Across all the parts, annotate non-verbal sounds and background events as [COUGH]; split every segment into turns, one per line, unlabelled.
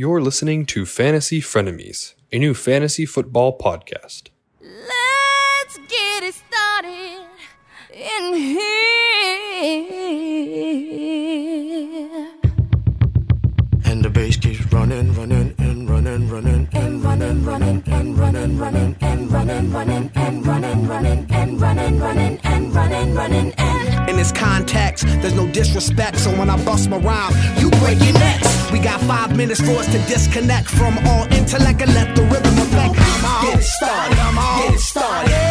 You're listening to Fantasy Frenemies, a new fantasy football podcast.
Let's get it started in here.
And the bass keeps running, running, and running, running,
And running, running, and running, running, and running, running, and running, running, and running, running, and running, running, and
In this context, there's no disrespect, so when I bust my rhyme, you break your necks. We got five minutes for us to disconnect from all intellect and let the rhythm affect. Get it started, get it started,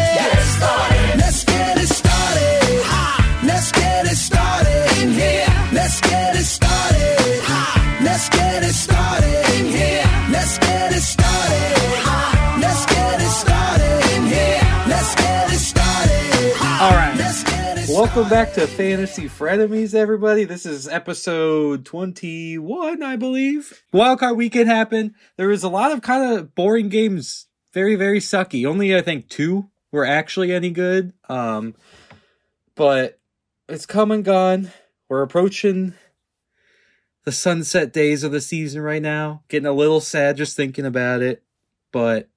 Welcome back to Fantasy Frenemies, everybody. This is episode 21, I believe. Wildcard weekend happened. There was a lot of kind of boring games. Very, very sucky. Only, I think, two were actually any good. Um, but it's come and gone. We're approaching the sunset days of the season right now. Getting a little sad just thinking about it. But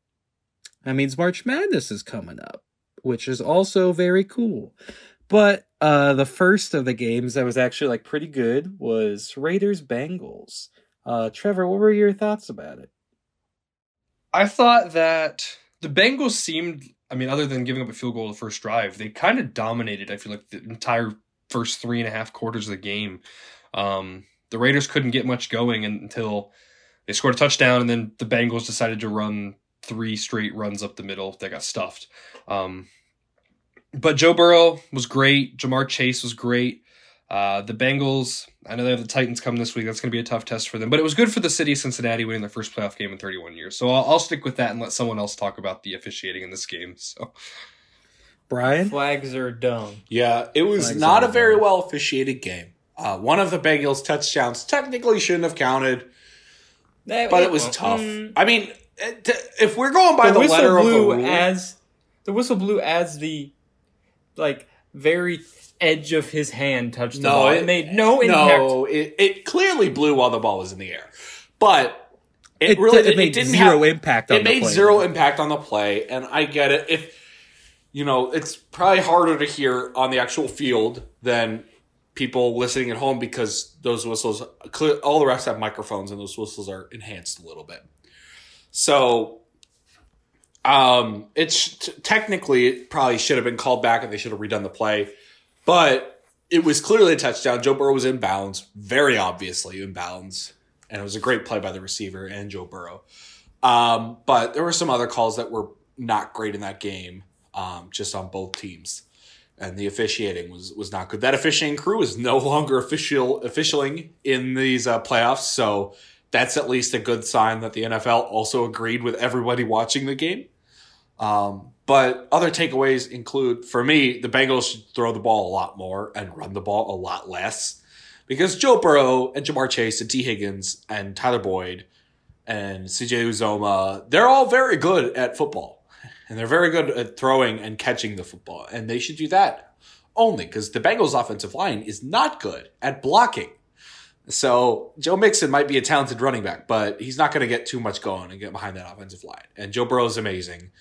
that means March Madness is coming up, which is also very cool. But uh the first of the games that was actually like pretty good was Raiders Bengals. Uh Trevor, what were your thoughts about it?
I thought that the Bengals seemed, I mean, other than giving up a field goal the first drive, they kind of dominated, I feel like, the entire first three and a half quarters of the game. Um, the Raiders couldn't get much going until they scored a touchdown, and then the Bengals decided to run three straight runs up the middle. They got stuffed. Um, but Joe Burrow was great. Ja'Marr Chase was great. Uh, the Bengals, I know they have the Titans coming this week. That's going to be a tough test for them. But it was good for the city of Cincinnati winning their first playoff game in 31 years. So I'll, I'll stick with that and let someone else talk about the officiating in this game. So
Brian?
Flags are dumb.
Yeah, it was
Flags
not
are
a very
down.
well officiated game. Uh, one of the Bengals touchdowns technically shouldn't have counted, but it was tough.
Mm,
I mean, it- t- if we're going by
the,
the,
whistle
letter of the rule,
as the whistle blew as the like very edge of his hand touched the
no,
ball.
it,
It, made no impact.
No, it, it clearly blew while the ball was in the air, but it,
It,
really
it made
didn't
zero
have,
impact on
it
the
made
play.
zero impact on the play, and I get it. If you know, it's probably harder to hear on the actual field than people listening at home because those whistles, all the refs have microphones, and those whistles are enhanced a little bit. So, um, it's t- technically it probably should have been called back, and they should have redone the play, but it was clearly a touchdown. Joe Burrow was in bounds, very obviously in bounds, and it was a great play by the receiver and Joe Burrow. Um, but there were some other calls that were not great in that game, um, just on both teams. And the officiating was was not good. That officiating crew is no longer official officialing in these uh, playoffs, so that's at least a good sign that the NFL also agreed with everybody watching the game. Um, but other takeaways include, for me, the Bengals should throw the ball a lot more and run the ball a lot less because Joe Burrow and Ja'Marr Chase and Tee Higgins and Tyler Boyd and CJ Uzomah, they're all very good at football. And they're very good at throwing and catching the football. And they should do that only because the Bengals offensive line is not good at blocking. So Joe Mixon might be a talented running back, but he's not going to get too much going and get behind that offensive line. And Joe Burrow is amazing.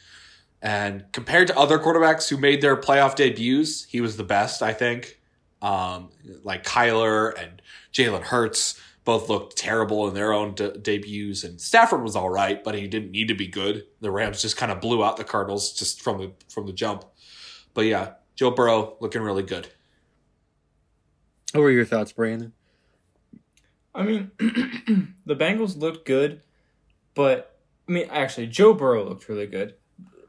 And compared to other quarterbacks who made their playoff debuts, he was the best, I think. Um, like Kyler and Jalen Hurts both looked terrible in their own de- debuts, and Stafford was all right, but he didn't need to be good. The Rams just kind of blew out the Cardinals just from the from the jump. But yeah, Joe Burrow looking really good.
What were your thoughts, Brandon?
I mean, [CLEARS THROAT] the Bengals looked good, but I mean, actually, Joe Burrow looked really good.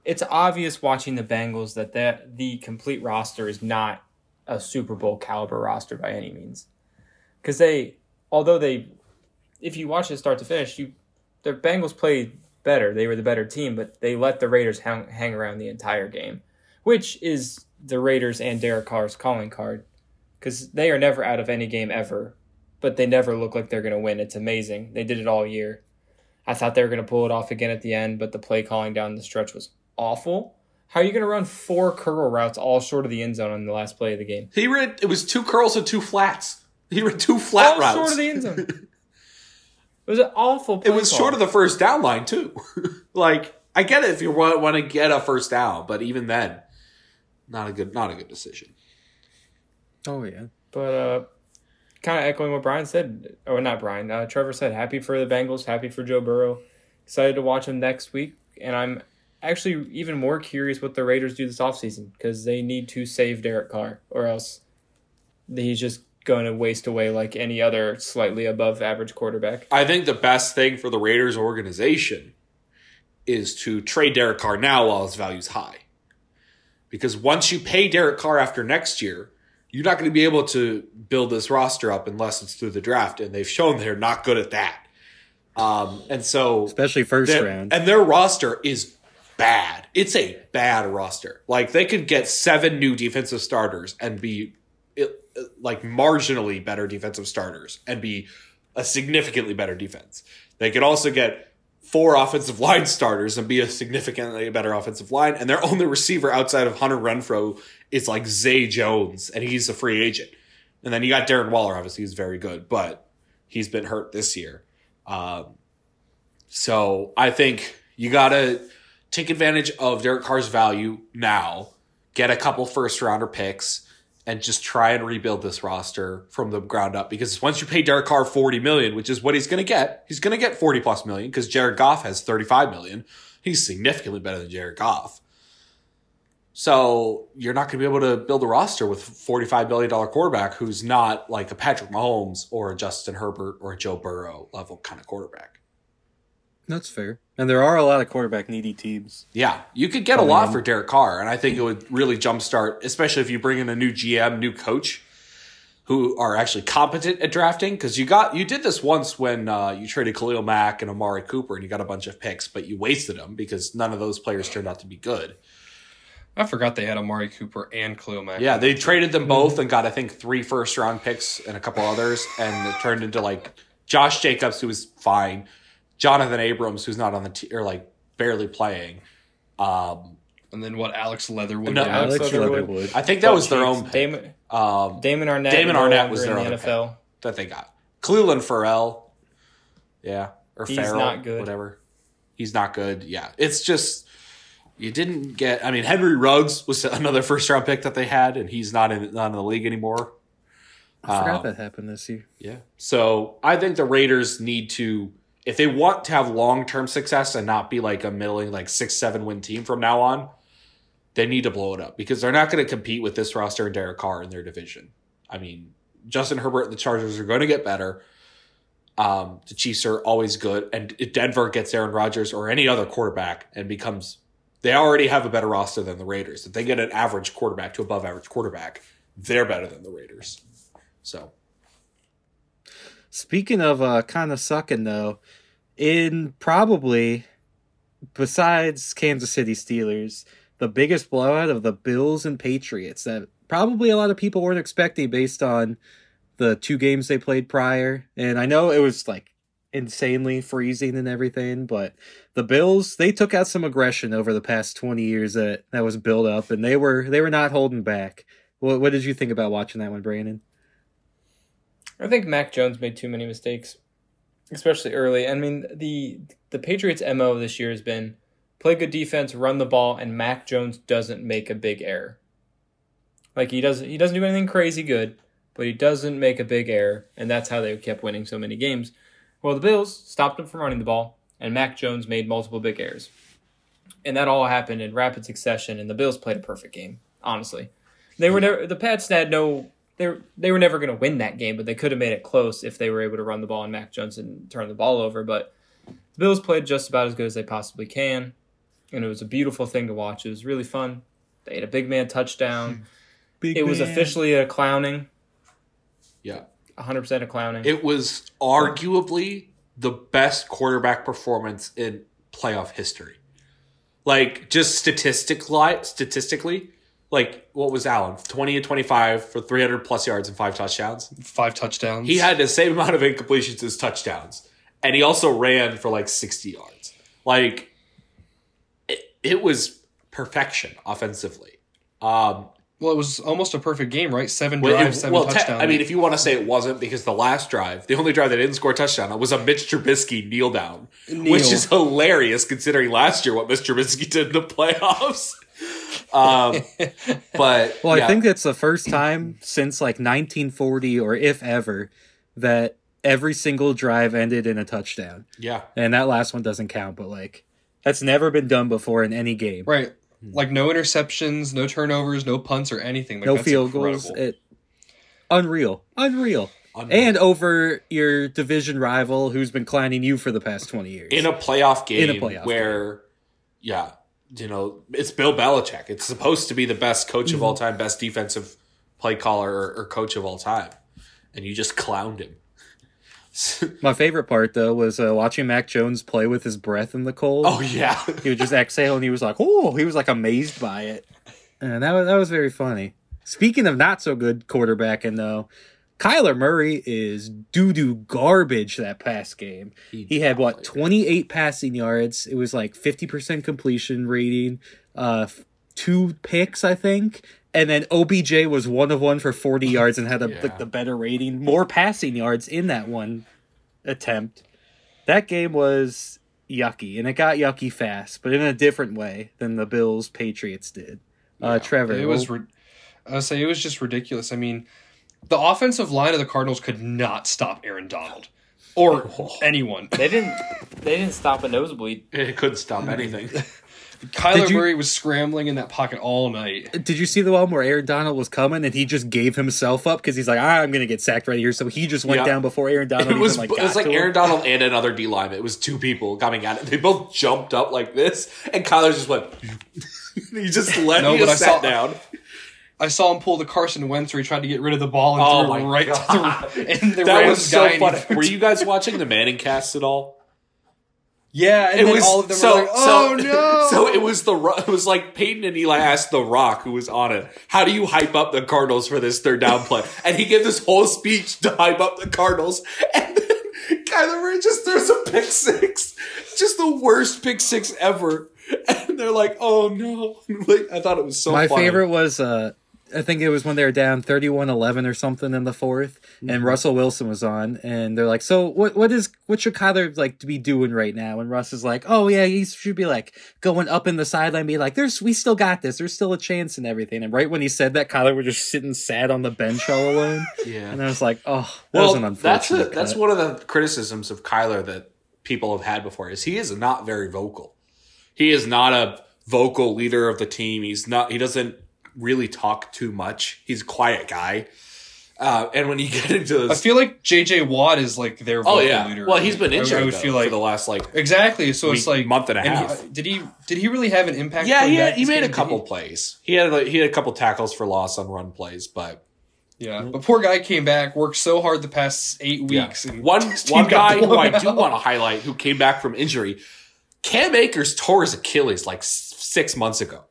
It's obvious watching the Bengals that that the complete roster is not a Super Bowl caliber roster by any means, because they, although they, if you watch it start to finish, you, the Bengals played better. They were the better team, but they let the Raiders hang, hang around the entire game, which is the Raiders and Derek Carr's calling card, because they are never out of any game ever but they never look like they're going to win. It's amazing. They did it all year. I thought they were going to pull it off again at the end, but the play calling down the stretch was awful. How are you going to run four curl routes all short of the end zone on the last play of the game?
He ran it was two curls and two flats. He ran two flat
all
routes.
short of the end zone. [LAUGHS] it was an awful.
It was
call.
short of the first down line too. [LAUGHS] like I get it if you want, want to get a first down, but even then, not a good not a good decision.
Oh yeah.
But uh, kind of echoing what Brian said, or not Brian, uh, Trevor said, happy for the Bengals, happy for Joe Burrow. Excited to watch him next week. And I'm actually even more curious what the Raiders do this offseason because they need to save Derek Carr, or else he's just going to waste away like any other slightly above average quarterback.
I think the best thing for the Raiders organization is to trade Derek Carr now while his value's high. Because once you pay Derek Carr after next year, you're not going to be able to build this roster up unless it's through the draft, and they've shown they're not good at that. Um, and so,
Especially first round.
and their roster is bad. It's a bad roster. Like they could get seven new defensive starters and be it, like marginally better defensive starters and be a significantly better defense. They could also get four offensive [LAUGHS] line starters and be a significantly better offensive line. And their only receiver outside of Hunter Renfrow is like Zay Jones, and he's a free agent. And then you got Darren Waller, obviously, he's very good, but he's been hurt this year. Um, so I think you got to take advantage of Derek Carr's value now, get a couple first rounder picks, and just try and rebuild this roster from the ground up. Because once you pay Derek Carr forty million, which is what he's going to get, he's going to get forty plus million because Jared Goff has thirty five million. He's significantly better than Jared Goff. So you're not going to be able to build a roster with forty five billion dollar quarterback who's not like a Patrick Mahomes or a Justin Herbert or a Joe Burrow level kind of quarterback.
That's fair. And there are a lot of quarterback needy teams.
Yeah, you could get a lot for Derek Carr, and I think it would really jumpstart, especially if you bring in a new GM, new coach, who are actually competent at drafting. Because you got you did this once when uh, you traded Khalil Mack and Amari Cooper, and you got a bunch of picks, but you wasted them because none of those players turned out to be good.
I forgot they had Amari Cooper and Khalil Mack.
Yeah, they traded them both and got I think three first round picks and a couple others, and it turned into like Josh Jacobs, who was fine, Jonathan Abrams, who's not on the team or like barely playing. Um,
and then what? Alex Leatherwood.
No.
Alex
Alex
Leatherwood.
Leatherwood.
I think that was their own pick.
Damon,
Um,
Damon Arnette.
Damon
Arnette
was their
in the
other
NFL.
that they got. Cleveland Ferrell. Yeah. Or Ferrell.
He's
Ferrell.
not good.
Whatever. He's not good. Yeah. It's just you didn't get I mean Henry Ruggs was [LAUGHS] another first round pick that they had and he's not in not in the league anymore.
I forgot
Um,
that happened this year.
Yeah. So I think the Raiders need to if they want to have long term success and not be like a middling like six, seven win team from now on, they need to blow it up because they're not going to compete with this roster and Derek Carr in their division. I mean, Justin Herbert and the Chargers are going to get better. Um, the Chiefs are always good, and if Denver gets Aaron Rodgers or any other quarterback and becomes, they already have a better roster than the Raiders. If they get an average quarterback to above average quarterback, they're better than the Raiders. So
Speaking of uh, kind of sucking though, in probably besides Kansas City Steelers, the biggest blowout of the Bills and Patriots that probably a lot of people weren't expecting based on the two games they played prior. And I know it was like insanely freezing and everything, but the Bills they took out some aggression over the past 20 years that that was built up and they were they were not holding back. What what did you think about watching that one, Brandon?
I think Mac Jones made too many mistakes, especially early. I mean, the the Patriots' mo this year has been play good defense, run the ball, and Mac Jones doesn't make a big error. Like he doesn't he doesn't do anything crazy good, but he doesn't make a big error, and that's how they kept winning so many games. Well, the Bills stopped him from running the ball, and Mac Jones made multiple big errors, and that all happened in rapid succession. And the Bills played a perfect game. Honestly, they were hmm. never the Pats had no they were, they were never going to win that game, but they could have made it close if they were able to run the ball and Mac Jones and turn the ball over. But the Bills played just about as good as they possibly can, and it was a beautiful thing to watch. It was really fun. They had a big man touchdown. [LAUGHS]
Big
it was officially a clowning,
yeah,
100% a clowning.
it was arguably the best quarterback performance in playoff history. Like just statistically, statistically, like what was Allen? Twenty and twenty-five for three hundred plus yards and five touchdowns.
Five touchdowns.
He had the same amount of incompletions as touchdowns, and he also ran for like sixty yards. Like it, it was perfection offensively. Um,
Well, it was almost a perfect game, right? Seven
Well,
drives,
it-
seven
well, te-
touchdowns.
I mean, if you want to say it wasn't, because the last drive, the only drive that didn't score a touchdown, was a Mitch Trubisky kneel down,
Kneel.
which is hilarious considering last year what Mitch Trubisky did in the [LAUGHS] playoffs. Um, [LAUGHS] but
Well,
yeah.
I think it's the first time since like 1940 or if ever that every single drive ended in a touchdown.
yeah,
And that last one doesn't count, but like that's never been done before in any game.
right, like no interceptions, no turnovers, no punts or anything. Like,
no
that's
field goals. It unreal. Unreal.
Unreal.
And over your division rival who's been clowning you for the past 20 years.
in a playoff game
In a playoff
where, yeah, you know, it's Bill Belichick. It's supposed to be the best coach of all
Mm-hmm.
time, best defensive play caller or, or coach of all time, and you just clowned him. [LAUGHS]
My favorite part though was uh, watching Mac Jones play with his breath in the cold.
oh yeah,
he would just exhale and he was like, "Oh!" He was like amazed by it, and that was that was very funny. Speaking of not so good quarterbacking though, Kyler Murray is doo doo garbage that past game. He, had what twenty eight passing yards. It was like fifty percent completion rating, uh, two picks I think. And then OBJ was one of one for forty [LAUGHS] yards and had a,
Yeah.
like the better rating, more passing yards in that one attempt. That game was yucky, and it got yucky fast, but in a different way than the Bills Patriots did. Uh, Trevor,
It was. Ri- I say it was just ridiculous. I mean, the offensive line of the Cardinals could not stop Aaron Donald or [LAUGHS] anyone.
They didn't. They didn't stop a nosebleed.
it couldn't stop anything. [LAUGHS]
Kyler
you-
Murray was scrambling in that pocket all night.
did you see the one where Aaron Donald was coming and he just gave himself up because he's like, ah, I'm gonna get sacked right here, so he just went
Yeah.
down before Aaron Donald
It was
even like
it
got
was like
to him.
Aaron Donald and another D lineman. It was two people coming at it. They both jumped up like this, and Kyler just went. [LAUGHS] he just let
No,
he
but
just
I
sat
saw-
down.
I saw him pull the Carson Wentz where he tried to get rid of the ball and
Oh
threw it right
God.
to the, and the
That
Rams
was so
guy.
funny. Were you guys watching the ManningCast at all?
Yeah, and
It
then
was
all of them
so,
were like, "Oh
so,
no!" [LAUGHS]
So it was the it was like Peyton and Eli asked the Rock who was on it, "How do you hype up the Cardinals for this third down play?" [LAUGHS] And he gave this whole speech to hype up the Cardinals, [LAUGHS] and then Kyler Murray just throws a pick six, just the worst pick six ever. And they're like, "Oh no!" Like I thought it was so.
My
funny.
favorite was uh I think it was when they were down 31-11 or something in the 4th
Mm-hmm.
and Russell Wilson was on and they're like, "So what what is what should Kyler like to be doing right now?" And Russ is like, "Oh yeah, he should be like going up in the sideline be like, "There's we still got this. There's still a chance and everything." And right when he said that, Kyler was just sitting sad on the bench all alone. [LAUGHS]
Yeah.
And I was like, "Oh, that was
Well,
an
that's a,
unfortunate
that's one of the criticisms of Kyler that people have had before is he is not very vocal. He is not a vocal leader of the team. He's not. He doesn't really talk too much. He's a quiet guy. Uh, and when you [LAUGHS] get into this, I
feel like JJ Watt is like their
oh yeah,
leader.
well he's been injured
I would
though,
feel
for
like
the last like
exactly. So
week-
it's like
month and a
he-
half.
did he did he really have an impact?
yeah, he, had, he made a couple
he-
plays. He had like, he had a couple tackles for loss on run plays, but
Yeah, but poor guy came back, worked so hard the past eight weeks. and
One [LAUGHS] one guy who
blown
I do
out.
want to highlight who came back from injury, Cam Akers tore his Achilles like six months ago,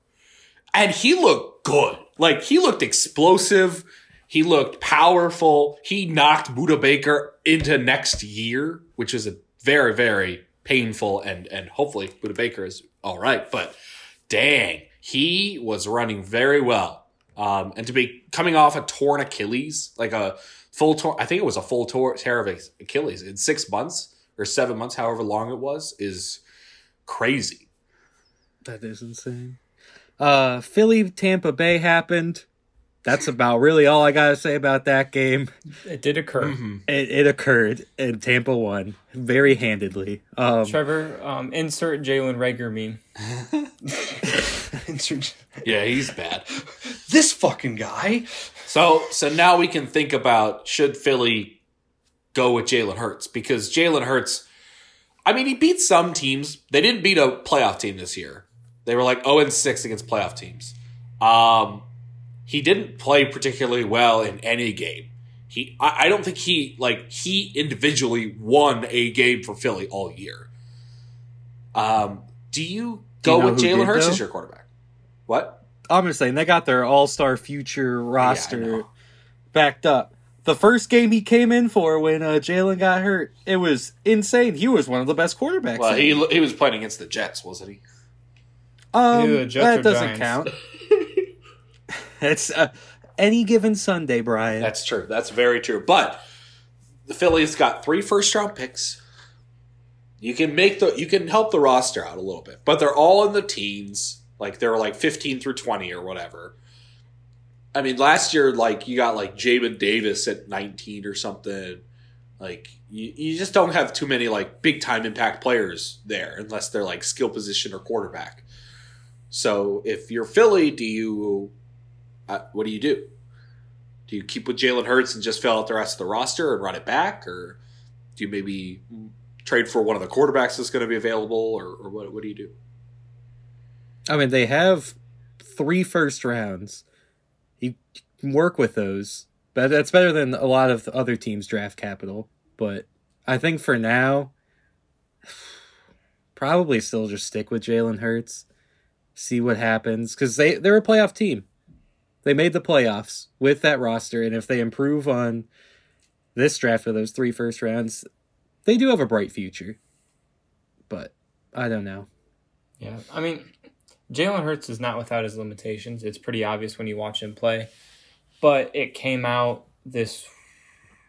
and he looked good. Like he looked explosive. He looked powerful. He knocked Budda Baker into next year, which is a very very painful and and hopefully Budda Baker is all right. But dang, he was running very well. Um, and to be coming off a torn Achilles, like a full torn, I think it was a full tor- tear of Achilles in six months or seven months, however long it was, is crazy.
That is insane. Uh Philly Tampa Bay happened. That's about really all I gotta say about that game.
It did occur.
It, it occurred and Tampa won very handedly. Um,
Trevor, um, insert Jalen Reagor meme. [LAUGHS]
Yeah, he's bad.
this fucking guy.
So, so now we can think about should Philly go with Jalen Hurts because Jalen Hurts. I mean, he beat some teams. They didn't beat a playoff team this year. They were like zero and six against playoff teams. Um, he didn't play particularly well in any game. He, I, I don't think he like he individually won a game for Philly all year. Um, do you
Do you
go
know
with Jalen Hurts
though?
as your quarterback? What?
I'm just saying they got their all star future roster
know.
backed up. The first game he came in for when uh, Jalen got hurt, it was insane. He was one of the best quarterbacks.
Well, he he was playing against the Jets, wasn't he?
Um,
Either the Jets
that
or
doesn't
Giants.
count. [LAUGHS] [LAUGHS] It's uh, any given Sunday, Brian.
That's true. That's very true. But the Phillies got three first round picks. You can make the you can help the roster out a little bit, but they're all in the teens. Like they're like fifteen through twenty or whatever. I mean, last year, like you got like Jamin Davis at nineteen or something. Like you, you just don't have too many like big time impact players there unless they're like skill position or quarterback. So if you're Philly, do you uh, what do you do? Do you keep with Jalen Hurts and just fill out the rest of the roster and run it back, or do you maybe trade for one of the quarterbacks that's going to be available, or, or what? What do you do?
I mean, they have three first rounds. You work with those, but that's better than a lot of other teams' draft capital. But I think for now, [SIGHS] probably still just stick with Jalen Hurts, see what happens because they they're a playoff team. They made the playoffs with that roster, and if they improve on this draft of those three first rounds, they do have a bright future. But I don't know.
Yeah, I mean, Jalen Hurts is not without his limitations. It's pretty obvious when you watch him play. But it came out this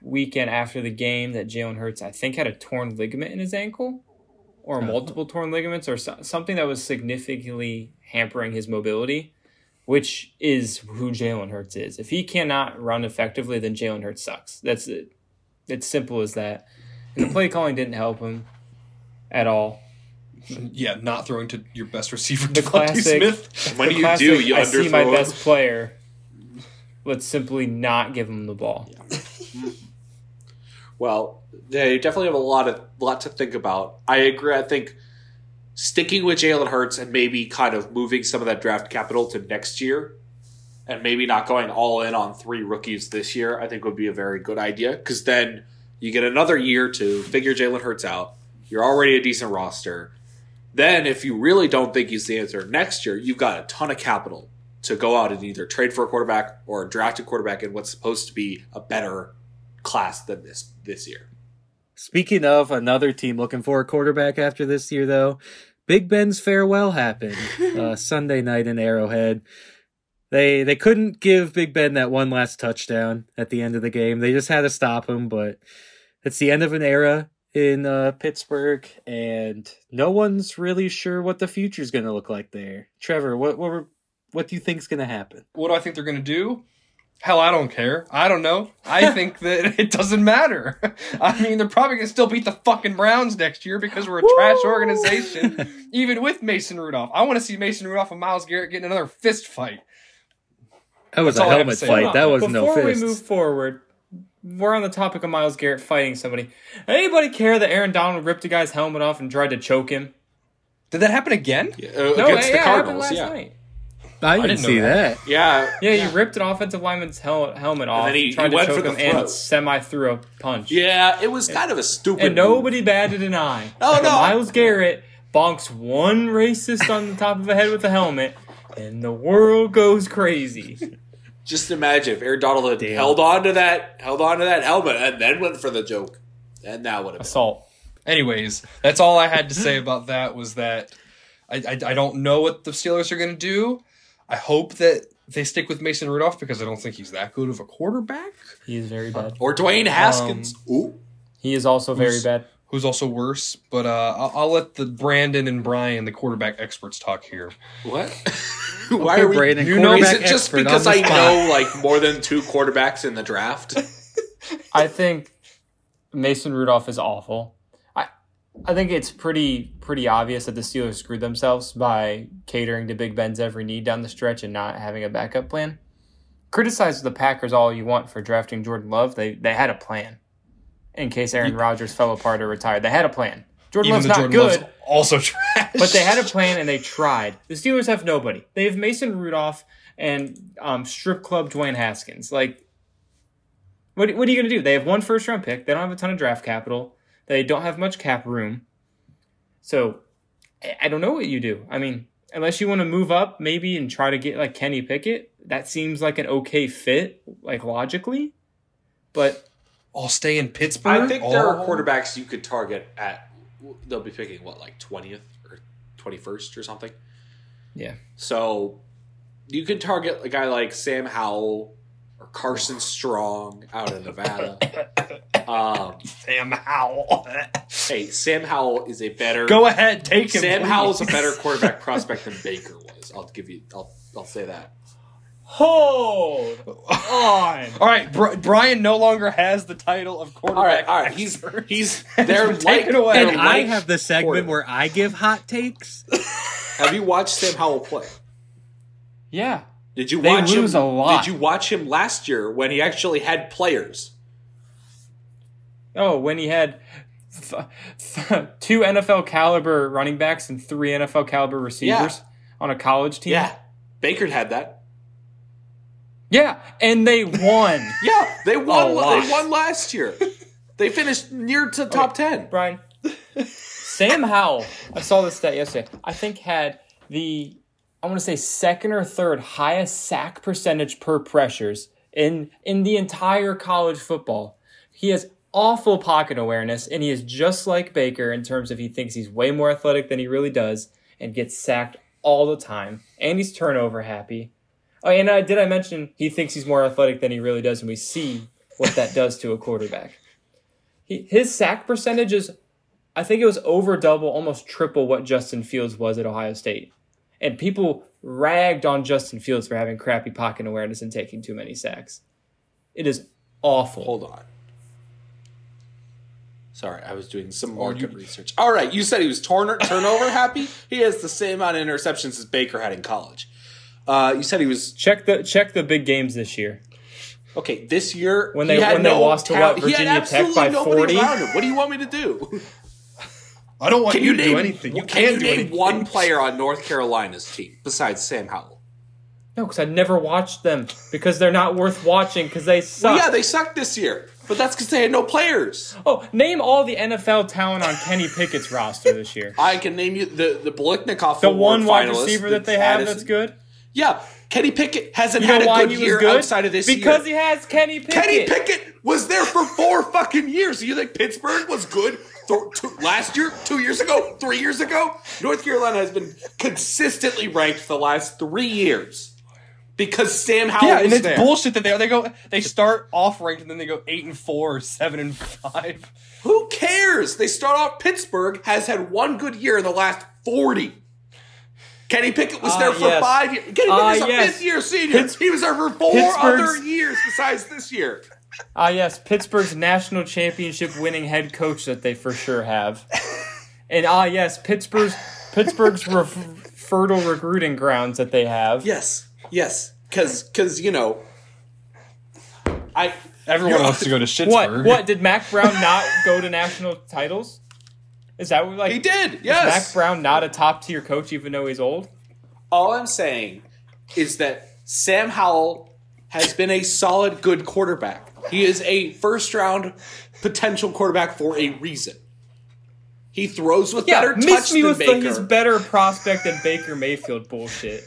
weekend after the game that Jalen Hurts, I think, had a torn ligament in his ankle, or multiple torn ligaments, or so- something that was significantly hampering his mobility, which is who Jalen Hurts is. If he cannot run effectively, then Jalen Hurts sucks. That's it. It's simple as that. And the play calling didn't help him at all.
Yeah, not throwing to your best receiver,
The
DeVonta
classic.
Smith.
When
The
you do,
classic,
you
I see my
underthrow.
best player. Let's simply not give him the ball.
Well, they definitely have a lot of lot to think about. I agree. I think sticking with Jalen Hurts and maybe kind of moving some of that draft capital to next year, and maybe not going all in on three rookies this year, I think would be a very good idea. Because then you get another year to figure Jalen Hurts out. You're already a decent roster. Then, if you really don't think he's the answer next year, you've got a ton of capital to go out and either trade for a quarterback or draft a quarterback in what's supposed to be a better class than this this year.
Speaking of another team looking for a quarterback after this year, though, Big Ben's farewell happened [LAUGHS] uh, Sunday night in Arrowhead. They they couldn't give Big Ben that one last touchdown at the end of the game. They just had to stop him, but it's the end of an era in uh, Pittsburgh, and no one's really sure what the future's going to look like there. Trevor, what what what do you think's going to happen?
What do I think they're going to do? Hell, I don't care. I don't know. I [LAUGHS] think that it doesn't matter. [LAUGHS] I mean, they're probably going to still beat the fucking Browns next year because we're a trash organization, [LAUGHS] even with Mason Rudolph. I want to see Mason Rudolph and Myles Garrett get in another fist fight.
That was
That's
a
all I have to
helmet fight. That
on.
was no
Before
fist.
we move forward, we're on the topic of Myles Garrett fighting somebody. Anybody care that Aaron Donald ripped a guy's helmet off and tried to choke him?
Did that happen again?
Uh,
No,
against
yeah,
the
it happened
Cardinals,
last
yeah.
night.
I didn't,
didn't
see
that.
that.
Yeah,
Yeah, he ripped an offensive lineman's hel- helmet off,
then he-
tried
he went
to
for
choke
the
him, and
throat.
semi threw a punch.
Yeah, it was kind of a stupid.
And nobody batted an eye.
Oh,
But
no.
Myles Garrett bonks one racist on the top of the head with a helmet, and the world goes crazy. [LAUGHS]
Just imagine if Aaron Donald had
Damn.
held on to that, held on to that helmet, and then went for the joke, and that would have been.
Assault.
Anyways, that's all I had to say about that was that I, I, I don't know what the Steelers are going to do. I hope that they stick with Mason Rudolph because I don't think he's that good of a quarterback.
He is very bad.
Or Dwayne Haskins. Ooh,
He is also very
Who's-
bad.
Who's also worse, but uh, I'll, I'll let the Brandon and Brian, the quarterback experts, talk here.
what? [LAUGHS] Why
Okay,
are we?
Brandon,
you know-
is it just because I
spot.
know like more than two quarterbacks in the draft? [LAUGHS]
I think Mason Rudolph is awful. I think it's pretty pretty obvious that the Steelers screwed themselves by catering to Big Ben's every need down the stretch and not having a backup plan. Criticize the Packers all you want for drafting Jordan Love. They they had a plan in case Aaron Rodgers fell apart or retired. They had a plan. Jordan
Even
Love's not
Jordan
good,
Love's also trash.
but they had a plan and they tried. The Steelers have nobody. They have Mason Rudolph and um, strip club Dwayne Haskins. Like, what, what are you going to do? They have one first round pick. They don't have a ton of draft capital. They don't have much cap room. So, I- I don't know what you do. I mean, unless you want to move up maybe and try to get like Kenny Pickett, that seems like an okay fit, like logically. But
I'll stay in Pittsburgh.
I think there are quarterbacks you could target at. They'll be picking what, like twentieth or twenty first or something.
yeah,
So you could target a guy like Sam Howell or Carson Strong out of Nevada. [LAUGHS] um,
Sam Howell.
hey, Sam Howell is a better.
Go ahead, take him.
Sam
please.
Howell's a better quarterback [LAUGHS] prospect than Baker was. I'll give you. I'll. I'll say that.
Hold on.
All right, Bri- Brian no longer has the title of quarterback.
All right, all right. He's he's they're like
taken away.
And I
like
have the segment where I give hot takes.
Have you watched Sam Howell play?
Yeah.
Did you
They
watch
lose
him?
a lot.
Did you watch him last year when he actually had players?
Oh, when he had th- th- [LAUGHS] two NFL caliber running backs and three NFL caliber receivers on a college team.
Yeah, Baker had that.
Yeah, and they won. [LAUGHS]
Yeah, they won.
A.
They won last year. [LAUGHS] They finished near to top ten.
Brian. Sam Howell, I saw this stat yesterday. I think had the I want to say second or third highest sack percentage per pressures in in the entire college football. He has awful pocket awareness, and he is just like Baker in terms of he thinks he's way more athletic than he really does, and gets sacked all the time. And he's turnover happy. Oh, and uh, did I mention he thinks he's more athletic than he really does, and we see what that does to a quarterback. He, his sack percentage is I think it was over double, almost triple what Justin Fields was at Ohio State. And people ragged on Justin Fields for having crappy pocket awareness and taking too many sacks. It is awful.
Hold on. Sorry, I was doing some market research. All right, you said he was turn- turnover happy. [LAUGHS] He has the same amount of interceptions as Baker had in college. Uh, you said he was
Check the check the big games this year.
okay this year
When they-
had
when they
no
lost to what,
talent. He had
Virginia Tech by 40?
him. What do you want me to do?
I don't want
Can
you
you
to
name
do anything. You
can
can't
you
do
name
anything.
one player on North Carolina's team besides Sam Howell?
No, because I never watched them because they're not worth watching because they suck.
Well, yeah, they sucked this year, but that's because they had no players.
oh, name all the NFL talent on Kenny Pickett's [LAUGHS] roster this year.
I can name you the the Biletnikoff
The
Award
one wide
finalist,
receiver that they have
Addison-
that's good.
Yeah, Kenny Pickett hasn't
You
had
know
a
why
good year
good?
outside of this
because
year.
he has Kenny Pickett.
Kenny Pickett was there for four [LAUGHS] fucking years. Do you think Pittsburgh was good th- two, last year, two years ago, three years ago? North Carolina has been consistently ranked the last three years because Sam Howell
Yeah, and it's
there.
bullshit that they they go they start off ranked and then they go eight and four or seven and five.
Who cares? They start off. Pittsburgh has had one good year in the last forty. Kenny Pickett was
Ah,
there for
yes.
five years. Kenny
Ah,
is a
yes.
fifth year senior.
Pitts-
he was there for four other years besides this year.
Ah, yes, Pittsburgh's national championship winning head coach that they for sure have. And ah, yes, Pittsburgh's Pittsburgh's re- fertile recruiting grounds that they have.
Yes, yes, because because you know, I
Everyone wants to go to Schittsburg.
What? What did Mack Brown not go to national titles? Is that what we like
he did.
Is
Yes.
Mack Brown not a top tier coach even though he's old?
All I'm saying is that Sam Howell has been a solid, good quarterback. He is a first round potential quarterback for a reason. He throws with
Yeah,
better
miss
touch
me
than
with the,
Baker.
his better prospect than Baker Mayfield bullshit.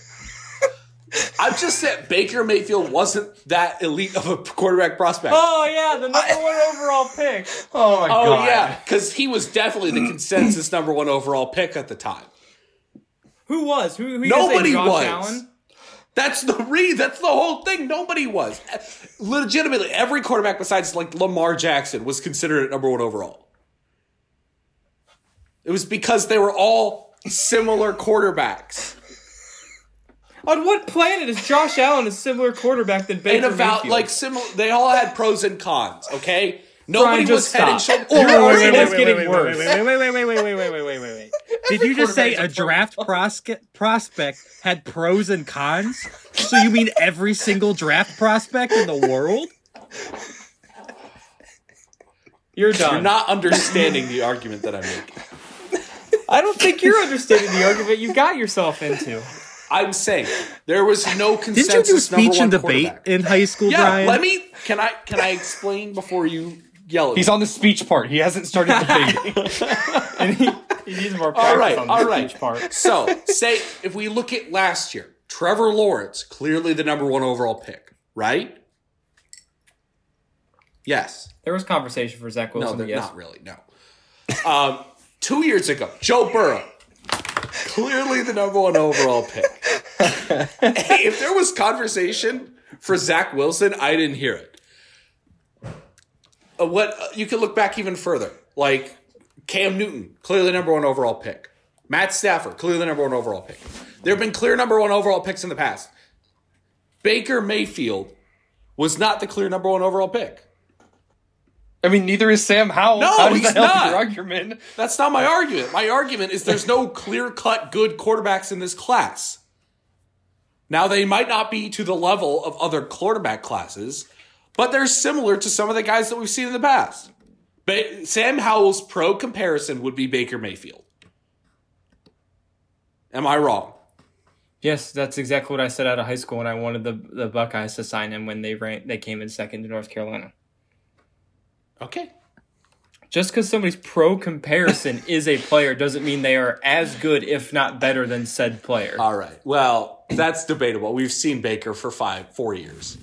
I'm just said Baker Mayfield wasn't that elite of a quarterback prospect.
Oh yeah, the number one overall pick. [LAUGHS]
Oh my
Oh
god!
Oh yeah, because he was definitely the consensus number one overall pick at the time.
Who was? Who? who you gonna say,
Nobody was.
Allen?
That's the re. That's the whole thing. Nobody was legitimately every quarterback besides like Lamar Jackson was considered at number one overall. It was because they were all similar quarterbacks.
On what planet is Josh Allen a similar quarterback than Baker
And about
Mayfield?
like similar, they all had pros and cons. Okay, nobody
Brian,
was
just
head and
stop.
shoulders.
Your
Oh, wait,
argument
wait, wait,
getting
wait,
worse.
Wait, wait, wait, wait, wait, wait, wait, wait, wait, wait. Did you just say a
quarterback's a pro.
draft prosque- prospect had pros and cons? So you mean every single draft prospect in the world?
You're done.
You're not understanding the argument that I'm making.
I don't think you're understanding the argument you got yourself into.
I'm saying there was no consensus. [LAUGHS]
Didn't you do speech and debate in high school,
Yeah,
Brian?
let me. Can I? Can I explain before you yell at me?
He's
me?
on the speech part. He hasn't started debating. [LAUGHS]
And he, he needs more practice
All right,
on the
all right.
speech part.
So, say if we look at last year, Trevor Lawrence, clearly the number one overall pick, right? Yes.
There was conversation for Zach
No,
Wilson.
they're
yes.
not really. No. Um, two years ago, Joe Burrow, clearly the number one overall pick. if there was conversation for Zach Wilson, I didn't hear it. Uh, what uh, you can look back even further, like Cam Newton, clearly number one overall pick. Matt Stafford, clearly the number one overall pick. There have been clear number one overall picks in the past. Baker Mayfield was not the clear number one overall pick.
I mean, neither is Sam Howell.
No,
How
he's not.
your argument?
That's not my argument. My argument is there's no clear cut good quarterbacks in this class. Now, they might not be to the level of other quarterback classes, but they're similar to some of the guys that we've seen in the past. Ba- Sam Howell's pro comparison would be Baker Mayfield. Am I wrong?
Yes, that's exactly what I said out of high school when I wanted the the Buckeyes to sign him when they ran, they came in second to North Carolina.
Okay.
Just because somebody's pro comparison [LAUGHS] is a player doesn't mean they are as good, if not better, than said player.
All right. Well, that's debatable. We've seen Baker for five, four years.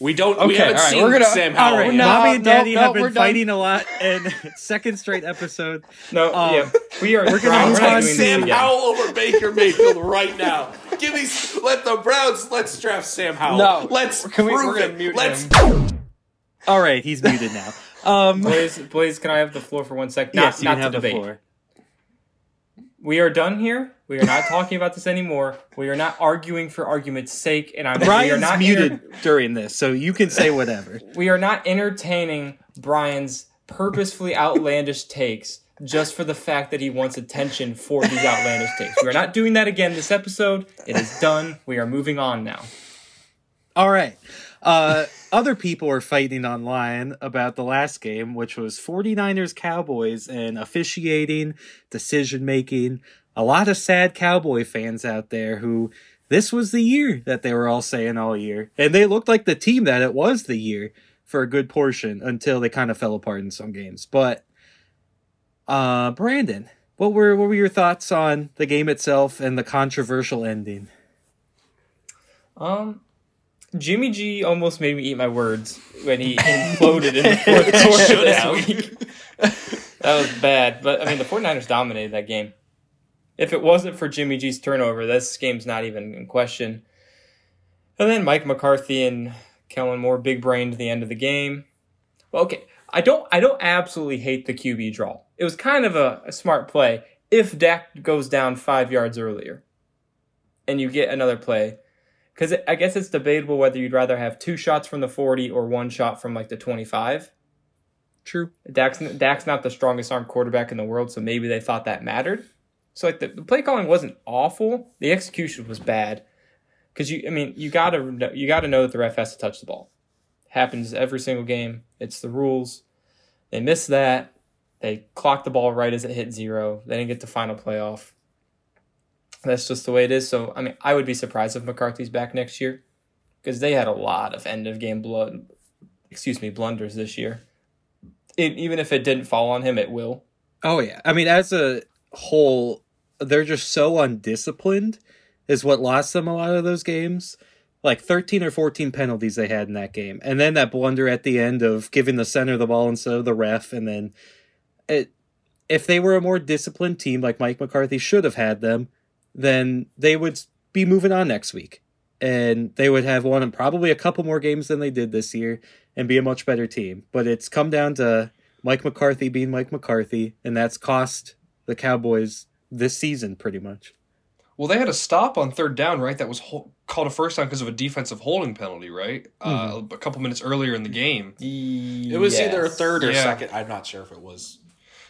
We don't. we
Okay,
haven't
all right,
seen
we're gonna-
Sam
all
Howell.
right,
yet.
no.
Mommy and Daddy
no,
have
we're
been
done.
fighting a lot, and [LAUGHS] second straight episode.
no,
um,
yeah, we are. We're
gonna move on
Sam. Howell over Baker Mayfield right now. Give me let the Browns let's draft Sam Howell.
No.
let's
Can we-
prove
we're gonna
it.
mute
let's
him.
All right, he's muted now. Um,
Blaze, Blaze, can I have the floor for one sec? Not,
yes, you
not
can
to
have the
debate.
floor.
We are done here. We are not talking about this anymore. We are not arguing for argument's sake, and I'm we are
Brian's
not
muted
enter-
during this, so you can say whatever. [LAUGHS]
we are not entertaining Brian's purposefully outlandish takes just for the fact that he wants attention for these outlandish takes. We are not doing that again this episode. It is done. We are moving on now.
All right. Uh, other people are fighting online about the last game, which was 49ers Cowboys and officiating, decision making. A lot of sad Cowboy fans out there who this was the year that they were all saying all year. And they looked like the team that it was the year for a good portion until they kind of fell apart in some games. But uh Brandon, what were what were your thoughts on the game itself and the controversial ending?
Um, Jimmy G almost made me eat my words when he imploded in the fourth quarter [LAUGHS] this week. that was bad. But I mean, the 49ers dominated that game. If it wasn't for Jimmy G's turnover, this game's not even in question. And then Mike McCarthy and Kellen Moore big brained the end of the game. Well, okay, I don't I don't absolutely hate the QB draw. It was kind of a, a smart play if Dak goes down five yards earlier, and you get another play. Because I guess it's debatable whether you'd rather have two shots from the 40 or one shot from like the 25.
True.
Dak's, Dak's not the strongest arm quarterback in the world, so maybe they thought that mattered. So like the, the play calling wasn't awful. The execution was bad. Because you, I mean, you gotta you gotta know that the ref has to touch the ball. Happens every single game. It's the rules. They missed that. They clocked the ball right as it hit zero. They didn't get the final playoff. That's just the way it is. So I mean, I would be surprised if McCarthy's back next year because they had a lot of end of game blood, excuse me, blunders this year. It, even if it didn't fall on him, it will.
Oh yeah. I mean, as a whole, they're just so undisciplined is what lost them a lot of those games. Like 13 or 14 penalties they had in that game. And then that blunder at the end of giving the center the ball instead of the ref and then it if they were a more disciplined team like Mike McCarthy should have had them, then they would be moving on next week. And they would have won probably a couple more games than they did this year and be a much better team. But it's come down to Mike McCarthy being Mike McCarthy, and that's cost the Cowboys this season pretty much.
Well, they had a stop on third down, right? That was hol- called a first down because of a defensive holding penalty, right? Uh, a couple minutes earlier in the game.
It was either a third or
Yeah.
second. I'm not sure if it was.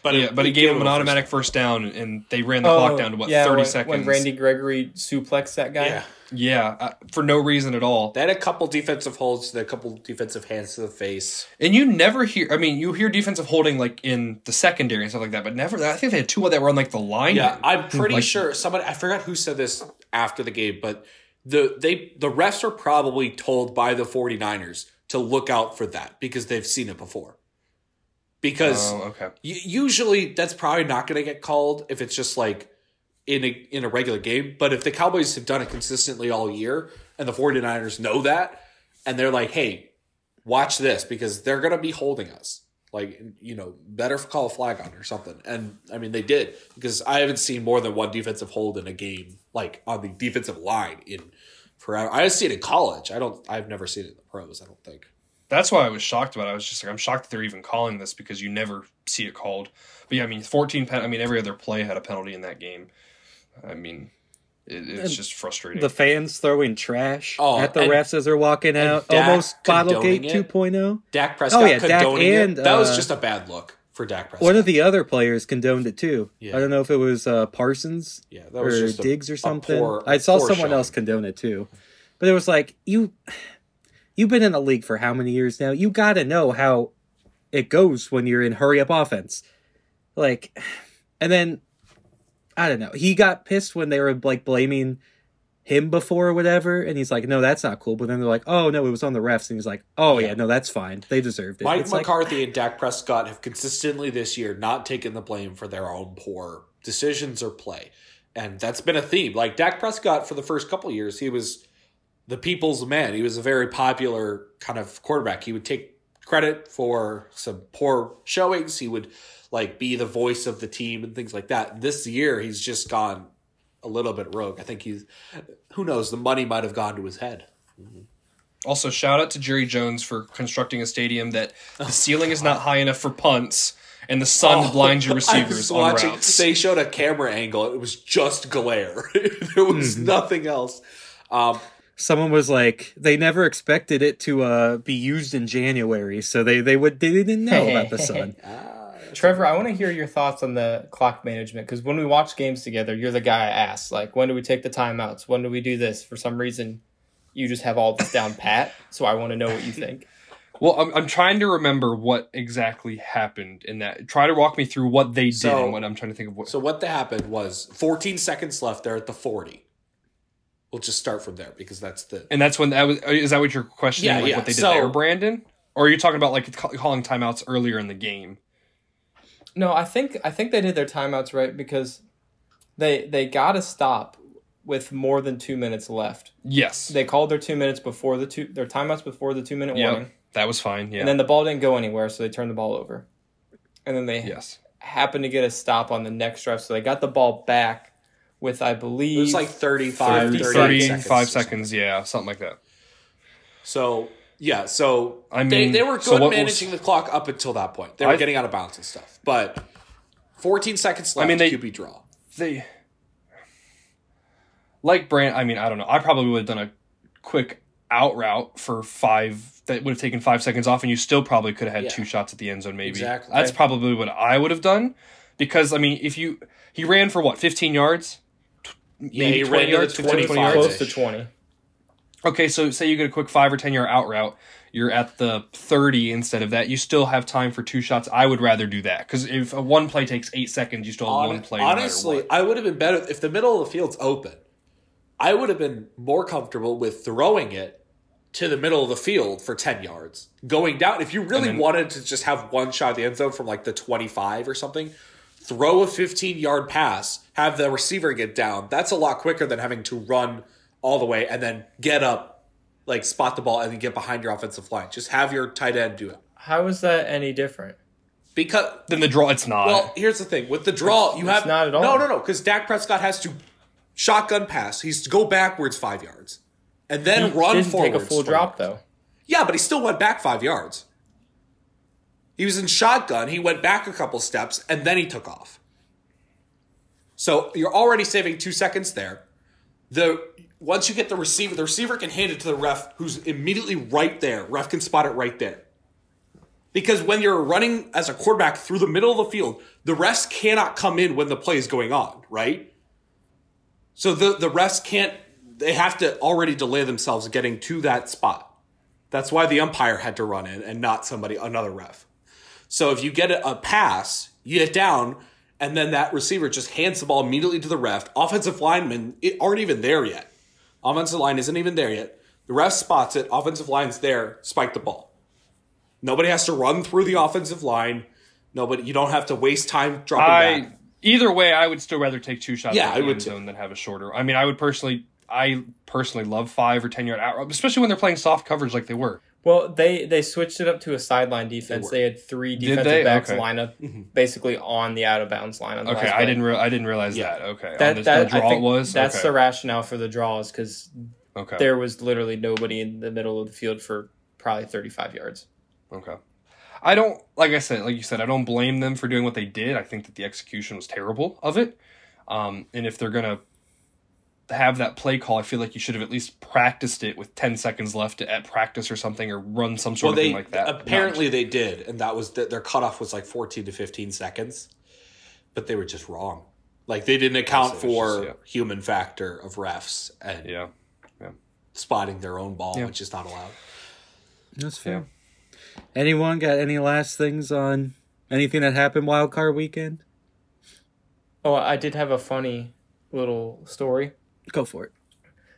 But
yeah,
it-
but he
it
gave him
him
an
a first
automatic first down, and they ran the clock down to what
Oh, yeah,
thirty
when,
seconds.
When Randy Gregory suplexed that guy.
Yeah.
yeah, uh, for no reason at all.
They had a couple defensive holds, they a couple defensive hands to the face.
And you never hear. I mean, you hear defensive holding like in the secondary and stuff like that, but never. I think they had two that were on like the line.
Yeah, I'm pretty
Like-
sure somebody I forgot who said this after the game, but the they the refs are probably told by the 49ers to look out for that because they've seen it before. Because
Oh, okay.
u- usually that's probably not going to get called if it's just like in a in a regular game, but if the Cowboys have done it consistently all year and the 49ers know that and they're like, "Hey, watch this because they're going to be holding us." Like, you know, better call a flag on or something. And I mean, they did because I haven't seen more than one defensive hold in a game like on the defensive line in forever. I see it in college. I don't. I've never seen it in the pros. I don't think.
That's why I was shocked about it. I was just like, I'm shocked that they're even calling this because you never see it called. But yeah, I mean, 14 pen. I mean, every other play had a penalty in that game. I mean, it, it's just frustrating.
The fans throwing trash
Oh,
at the
and-
refs as they're walking out,
Dak
almost Bottlegate 2.0.
Dak Prescott
Oh, yeah, Dak and,
it. That was
uh,
just a bad look for Dak Prescott.
One of the other players condoned it too.
Yeah.
I don't know if it was uh, Parsons
yeah, that was
or
just a-
Diggs or something.
poor-
I saw someone
showing.
else condone it too. But it was like you you've been in the league for how many years now? You got to know how it goes when you're in hurry up offense. Like and then I don't know. He got pissed when they were like blaming him before or whatever and he's like, "No, that's not cool." But then they're like, "Oh, no, it was on the refs." And he's like, "Oh, yeah, no, that's fine. They deserved it."
Mike
It's like-
McCarthy and Dak Prescott have consistently this year not taken the blame for their own poor decisions or play. And that's been a theme. Like Dak Prescott for the first couple of years, he was the people's man. He was a very popular kind of quarterback. He would take credit for some poor showings. He would like be the voice of the team and things like that. This year he's just gone a little bit rogue. I think he's who knows, the money might have gone to his head.
Also, shout out to Jerry Jones for constructing a stadium that the [LAUGHS] ceiling is not high enough for punts and the sun blinds your
Oh, [LAUGHS] I was
receivers on
watching.
routes.
They showed a camera angle. It was just glare. [LAUGHS] there was
Mm-hmm.
nothing else. Um,
someone was like they never expected it to uh be used in January, so they they would they didn't know about the sun. [LAUGHS]
Trevor, I want to hear your thoughts on the clock management because when we watch games together, you're the guy I ask. Like, when do we take the timeouts? When do we do this? For some reason, you just have all this down pat. So I want to know what you think. [LAUGHS]
Well, I'm, I'm trying to remember what exactly happened in that. Try to walk me through what they did
So-
and what I'm trying to think of. What,
so what happened was 14 seconds left there at the 40. We'll just start from there because that's the.
and that's when that was. Is that what you're questioning?
Yeah,
like
yeah.
what they did
So-
there, Brandon? Or are you talking about like calling timeouts earlier in the game?
No, I think I think they did their timeouts right because they they got to stop with more than two minutes left.
Yes.
They called their two minutes before the two their timeouts before the two minute
Yep.
warning,
That was fine. Yeah.
and then the ball didn't go anywhere, so they turned the ball over, and then they
yes.
happened to get a stop on the next drive, so they got the ball back with I believe
It was like 35,
30
38
35
seconds.
seconds, seconds. Yeah, something like that.
So, yeah. So
I
they,
mean,
they were
so
good
was-
managing the clock up until that point. They were
I-
getting out of bounds and stuff. But 14 seconds left, I
mean, they-
QB draw.
They like Brand. I mean, I don't know. I probably would have done a quick out route for five. That would have taken five seconds off, and you still probably could have had
Yeah.
two shots at the end zone. Maybe
Exactly.
that's probably what I would have done. Because I mean, if you he ran for what fifteen yards,
Yeah,
maybe
he
20
ran to the
yards, 15, 20
25.
yards.
close to twenty.
Okay, so say you get a quick five or ten yard out route, you're at the thirty instead of that. You still have time for two shots. I would rather do that because if a one play takes eight seconds, you still have
Hon-
one play.
honestly,
what.
I would have been better if the middle of the field's open. I would have been more comfortable with throwing it to the middle of the field for 10 yards. Going down, if you really
then-
wanted to just have one shot at the end zone from like the 25 or something, throw a 15 yard pass, have the receiver get down. That's a lot quicker than having to run all the way and then get up, like spot the ball and then get behind your offensive line. Just have your tight end do it.
How is that any different?
Because
then the draw, it's not.
well, here's the thing with the draw, you
It's
have
not at all.
No, no, no, because Dak Prescott has to shotgun pass. He's to go backwards five yards and then
He
run
didn't
forward.
take a full drop though.
Yeah, but he still went back five yards. He was in shotgun. He went back a couple steps and then he took off. So you're already saving two seconds there. The once you get the receiver, the receiver can hand it to the ref, who's immediately right there. Ref can spot it right there. Because when you're running as a quarterback through the middle of the field, the refs cannot come in when the play is going on, right? So the the refs can't. They have to already delay themselves getting to that spot. That's why the umpire had to run in and not somebody another ref. So if you get a, pass, you get down, and then that receiver just hands the ball immediately to the ref. Offensive linemen it, aren't even there yet. Offensive line isn't even there yet. The ref spots it. Offensive line's there. Spike the ball. Nobody has to run through the offensive line. Nobody. You don't have to waste time dropping
I
back.
either way, I would still rather take two shots
Yeah, I
the
would too.
zone than have a shorter. I mean, I would personally, I personally love five or ten yard out, especially when they're playing soft coverage like they were.
Well, they they switched it up to a sideline defense.
were.
They, had three defensive
they?
backs
Okay.
line up basically on the out of bounds line. On the
Okay, I
play.
didn't. Re- I didn't realize
Yeah.
that. Okay,
That, that
draw
I think
was.
that's
okay.
the rationale for the draws because
okay.
there was literally nobody in the middle of the field for probably 35 yards.
Okay. I don't like I said, like you said, I don't blame them for doing what they did. I think that the execution was terrible of it. Um, and if they're gonna have that play call, I feel like you should have at least practiced it with ten seconds left at practice or something, or run some sort
Well,
of
they
thing like that.
apparently they did, and that was their cutoff was like fourteen to fifteen seconds, but they were just wrong. Like they didn't account
So it was
for
just- yeah.
human factor of refs and
yeah,
spotting their own ball,
Yeah.
which is not allowed.
That's fair. Anyone got any last things on anything that happened wild card weekend?
Oh, I did have a funny little story.
Go for it.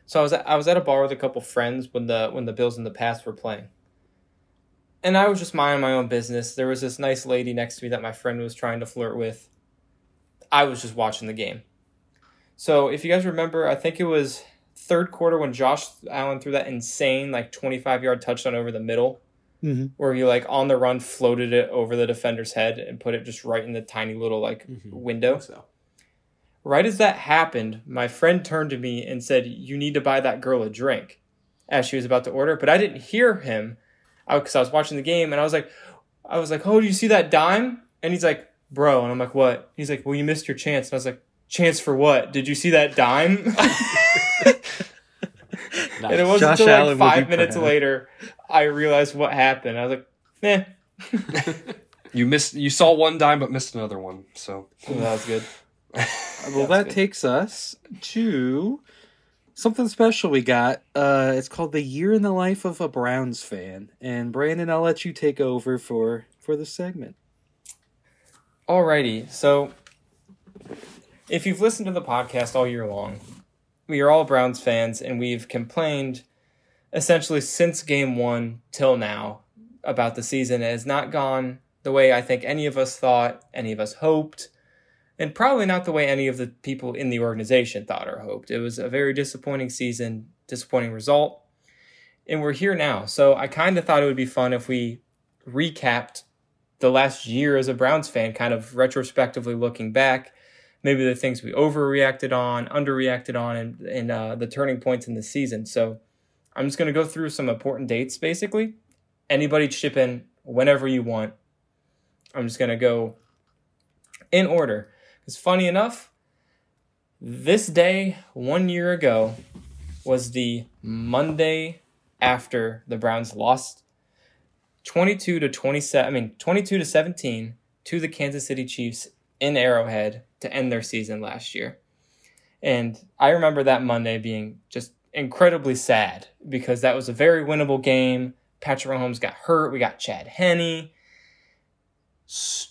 So I was at, I was at a bar with a couple friends when the when the Bills in the past were playing. And I was just minding my own business. There was this nice lady next to me that my friend was trying to flirt with. I was just watching the game. So if you guys remember, I think it was third quarter when Josh Allen threw that insane like 25 yard touchdown over the middle
Mhm.
where he like on the run floated it over the defender's head and put it just right in the tiny little like window.
So
Right as that happened, my friend turned to me and said, "You need to buy that girl a drink," as she was about to order. But I didn't hear him because I was watching the game, and I was like, "I was like, oh, do you see that dime?" And he's like, "Bro," and I'm like, "What?" He's like, "Well, you missed your chance." And I was like, "Chance for what? Did you see that dime?" [LAUGHS] [LAUGHS] and it wasn't
Josh
until
Allen
like
would
five minutes
proud.
later I realized what happened. I was like, "Eh, [LAUGHS]
you missed. You saw one dime, but missed another one. So
that was good." [LAUGHS]
Well, that takes us to something special we got. Uh, it's called the year in the life of a Browns fan. And Brandon, I'll let you take over for for the segment.
Alrighty, so if you've listened to the podcast all year long, we are all Browns fans, and we've complained essentially since game one till now about the season. It has not gone the way I think any of us thought, any of us hoped, and probably not the way any of the people in the organization thought or hoped. It was a very disappointing season, disappointing result, and we're here now. So I kind of thought it would be fun if we recapped the last year as a Browns fan, kind of retrospectively looking back, maybe the things we overreacted on, underreacted on, and, and uh, the turning points in the season. So I'm just going to go through some important dates, basically. Anybody chip in whenever you want. I'm just going to go in order. Because funny enough, this day one year ago was the Monday after the Browns lost 22 to 27 I mean 22 to 17 to the Kansas City Chiefs in Arrowhead to end their season last year. And I remember that Monday being just incredibly sad because that was a very winnable game. Patrick Mahomes got hurt, we got Chad Henne.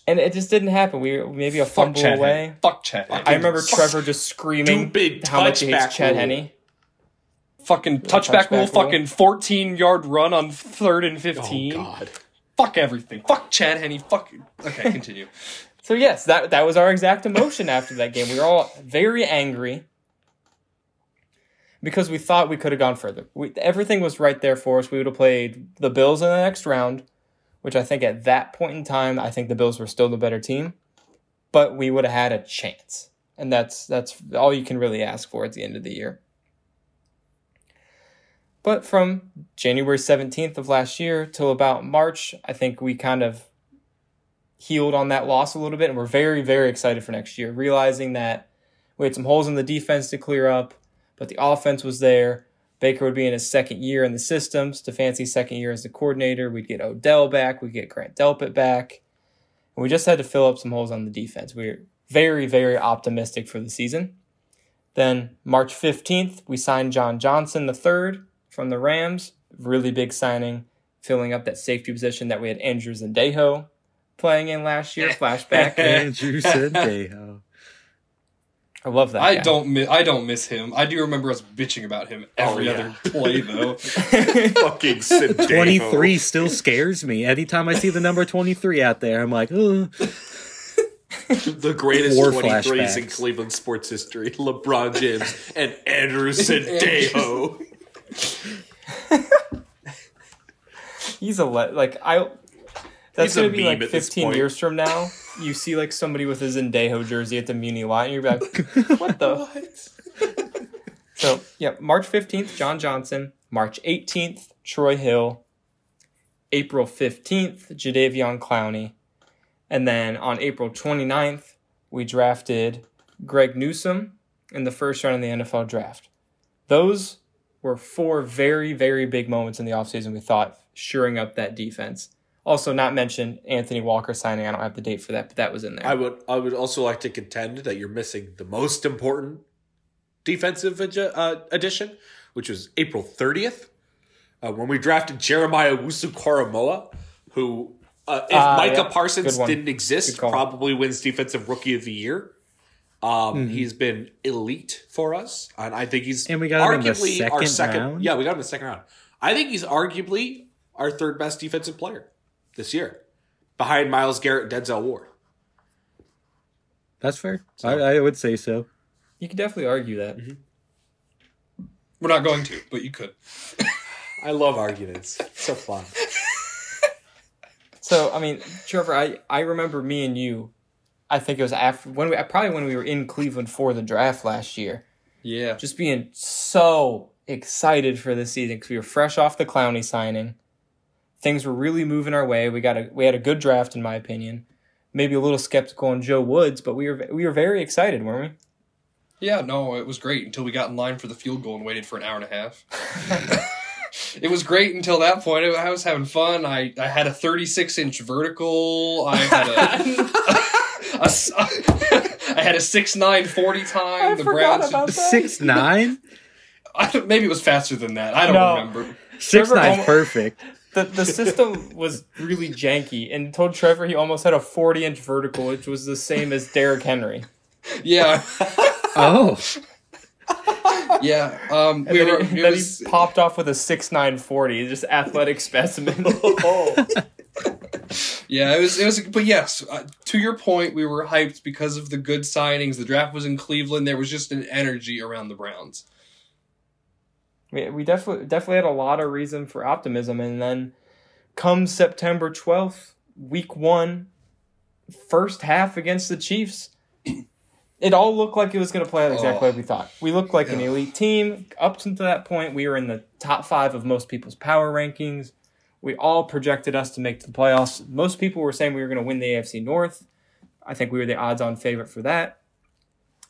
And it just didn't happen. We were maybe a
fuck
fumble
Chad.
away.
Henne. Fuck Chad. Henne.
I remember
Fuck
Trevor just screaming
stupid
how much he hates
touchback
Chad
rule.
Henne.
fucking touchback,
touchback
rule.
rule.
Fucking fourteen yard run on third and
Oh
fifteen.
God!
Fuck everything. Fuck Chad Henne. Fuck. Okay, [LAUGHS] continue.
So yes, that that was our exact emotion after that game. We were all very angry because we thought we could have gone further. We, everything was right there for us. We would have played the Bills in the next round, which I think at that point in time, I think the Bills were still the better team, but we would have had a chance, and that's that's all you can really ask for at the end of the year. But from January 17th of last year till about March, I think we kind of healed on that loss a little bit, and we're very, very excited for next year, realizing that we had some holes in the defense to clear up, but the offense was there. Baker would be in his second year in the system, Stefanski's second year as the coordinator. We'd get Odell back, we'd get Grant Delpit back. And we just had to fill up some holes on the defense. We're very, very optimistic for the season. Then March 15th, we signed John Johnson III from the Rams. Really big signing, filling up that safety position that we had Andrews and Deho playing in last year. [LAUGHS] Flashback.
Andrews and Sendejo.
I love that.
I
guy.
don't miss. I don't miss him. I do remember us bitching about him oh, every
yeah.
other play though. [LAUGHS] [LAUGHS]
Fucking Sendejo.
23 still scares me. Anytime I see the number 23 out there, I'm like, oh.
the greatest
War
23s in. Cleveland sports history: LeBron James [LAUGHS] and Andrew Sendejo.
he's a le- like I. That's gonna be like 15 years from now. You see like somebody with a Sendejo jersey at the Muni lot, and you're like, [LAUGHS] "What the?" [LAUGHS] So yeah, March 15th, John Johnson. March 18th, Troy Hill. April 15th, Jadeveon Clowney. And then on April 29th, we drafted Greg Newsome in the first round of the NFL draft. Those were four very, very big moments in the offseason we thought shoring up that defense. Also, not mention Anthony Walker signing. I don't have the date for that, but that was in there.
I would I would also like to contend that you're missing the most important defensive adju- uh, addition, which was April 30th, uh, when we drafted Jeremiah Owusu-Koramoah, who, uh, if
Ah,
Micah
yeah.
Parsons didn't exist, probably wins Defensive Rookie of the Year. Um, He's been elite for us, and I think he's
And we got him in the
arguably our
second
second.
round?
Yeah, we got him in the second round. I think he's arguably our third best defensive player this year, behind Myles Garrett, and Denzel Ward.
That's fair. I, I would say so.
you could definitely argue that. Mm-hmm.
We're not going to, but you could. [LAUGHS]
I love arguments. so fun. [LAUGHS]
So I mean, Trevor, I, I remember me and you. I think it was after when we probably when we were in Cleveland for the draft last year,
Yeah.
just being so excited for this season because we were fresh off the Clowney signing. Things were really moving our way. We got a we had a good draft in my opinion. Maybe a little skeptical on Joe Woods, but we were we were very excited, weren't we?
Yeah, no, it was great until we got in line for the field goal and waited for an hour and a half. [LAUGHS] it was great until that point. I was having fun. I, I had a 36 inch vertical. I had a, [LAUGHS] [LAUGHS] a s- I had a 6'9 40 time. the Browns.
Six nine,
I don't, maybe it was faster than that. I don't
No.
remember.
Six nine, perfect.
The the system was really janky and told Trevor he almost had a 40 inch vertical, which was the same as Derrick Henry.
Yeah, [LAUGHS]
Oh, [LAUGHS]
yeah. Um,
And
we
then,
were.
he, then
was,
he popped off with a 6'9 40, just athletic specimen. [LAUGHS]
Yeah, it was. It was. But yes, uh, to your point, we were hyped because of the good signings. The draft was in Cleveland. There was just an energy around the Browns.
We, we definitely definitely had a lot of reason for optimism and then come September 12th, week 1, first half against the Chiefs, it all looked like it was going to play out exactly
Oh.
like we thought. We looked like an elite team. Up until that point, we were in the top 5 of most people's power rankings. We all projected us to make the playoffs. Most people were saying we were going to win the AFC North. I think we were the odds-on favorite for that.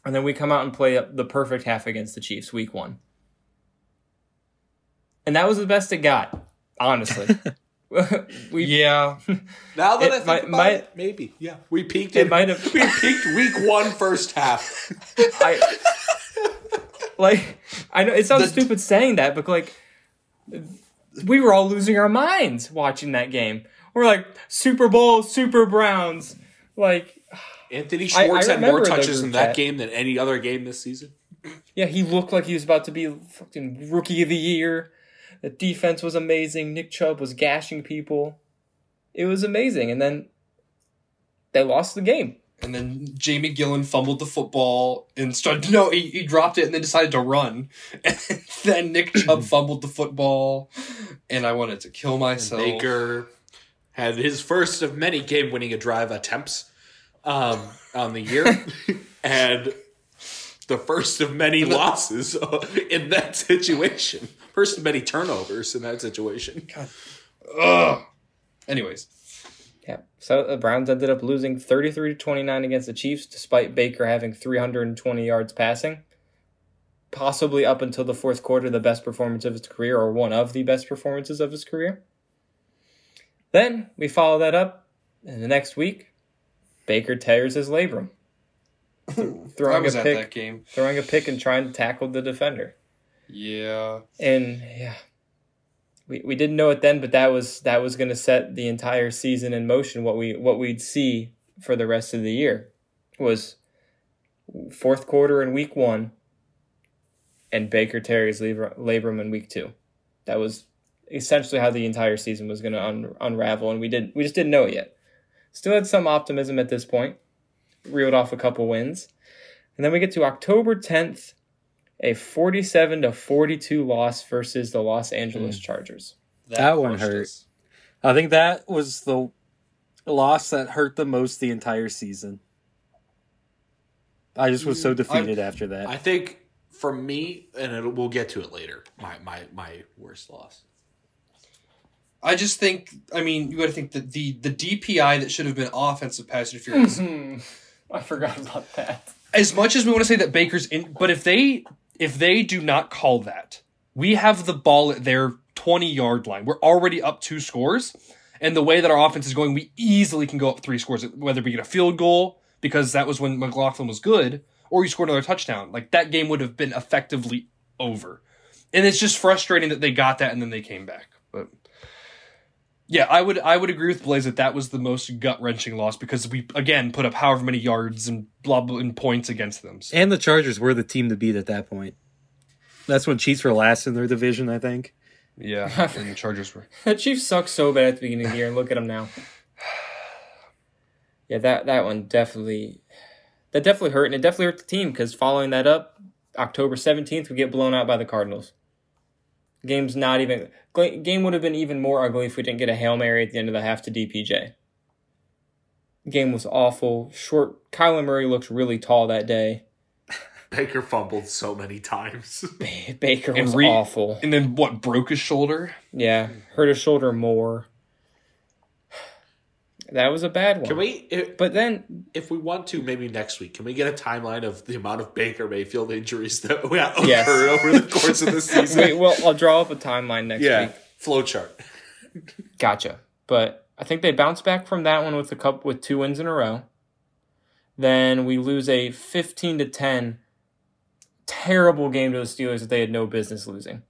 And then we come out and play the perfect half against the Chiefs week 1 and that was the best it got. Honestly, [LAUGHS] [LAUGHS] we
Yeah, [LAUGHS]
Now that
It
I think
might-
about
might-
it, maybe yeah, we peaked.
it
in-
might have.
we peaked week one, first half.
I like. I know it sounds stupid saying that, but like, we were all losing our minds watching that game. We're like Super Bowl, Super Browns. Like, [SIGHS]
Anthony
I- I
Schwartz had more touches in that
chat.
game than any other game this season.
yeah, he looked like he was about to be fucking rookie of the year. The defense was amazing. Nick Chubb was gashing people. It was amazing, and then they lost the game.
and then Jamie Gillan fumbled the football and started. No, he, he dropped it and then decided to run. [LAUGHS] And then Nick Chubb [CLEARS THROAT] fumbled the football, and I wanted to kill myself.
Baker had his first of many game-winning a drive attempts um, on the year, [LAUGHS] and the first of many losses [LAUGHS] in that situation. First many turnovers in that situation. God.
Ugh. Anyways,
Yeah. So the Browns ended up losing 33 to 29 against the Chiefs despite Baker having 320 yards passing. Possibly up until the fourth quarter the best performance of his career or one of the best performances of his career. Then we follow that up in the next week. Baker tears his labrum. [LAUGHS]
I
Throwing
was
a
at
pick,
that game.
throwing a pick and trying to tackle the defender.
Yeah,
and yeah. We, we didn't know it then but that was that was going to set the entire season in motion. What we what we'd see for the rest of the year was fourth quarter in week one and baker terry's labor, labrum in week two. That was essentially how the entire season was going to un, unravel and we did we just didn't know it yet. Still had some optimism at this point. Reeled off a couple wins. And then we get to october 10th a 47 to 42 loss versus the Los Angeles hmm. Chargers.
That one
crushed
hurt.
us.
I think that was the loss that hurt the most the entire season. I just was so hmm, defeated after that.
I think for me, and it'll, we'll get to it later. My my my worst loss.
I just think, I mean, you got to think that the the DPI that should have been offensive pass interference. [LAUGHS]
I forgot about that.
as much as we want to say that Baker's in, but if they if they do not call that, we have the ball at their twenty yard line. We're already up two scores, and the way that our offense is going, we easily can go up three scores. Whether we get a field goal because that was when McLaughlin was good, or you scored another touchdown, like that game would have been effectively over. And it's just frustrating that they got that and then they came back, but. Yeah, I would I would agree with Blaze that that was the most gut wrenching loss because we again put up however many yards and blah blah and points against them. So,
and the Chargers were the team to beat at that point. That's when Chiefs were last in their division, I think.
yeah, [LAUGHS] and the Chargers were.
The Chiefs sucked so bad at the beginning of the year, and look at them now. [SIGHS] Yeah, that that one definitely, that definitely hurt, and it definitely hurt the team because following that up, October seventeenth, we get blown out by the Cardinals. Game's not even game would have been even more ugly if we didn't get a hail mary at the end of the half to DPJ. Game was awful. Short. Kyler Murray looked really tall that day. [LAUGHS]
Baker fumbled so many times. [LAUGHS]
Baker
And
was
re-
awful.
And then what broke his shoulder?
Yeah, hurt his shoulder more. That was a bad one.
Can we, if,
But then
if we want to, maybe next week, can we get a timeline of the amount of Baker Mayfield injuries that we occurred
Yes.
over the course of the [LAUGHS] season?
Wait, well, I'll draw up a timeline next
yeah,
week.
flowchart.
Gotcha. But I think they bounce back from that one with a cup with two wins in a row. Then we lose a fifteen to ten terrible game to the Steelers that they had no business losing.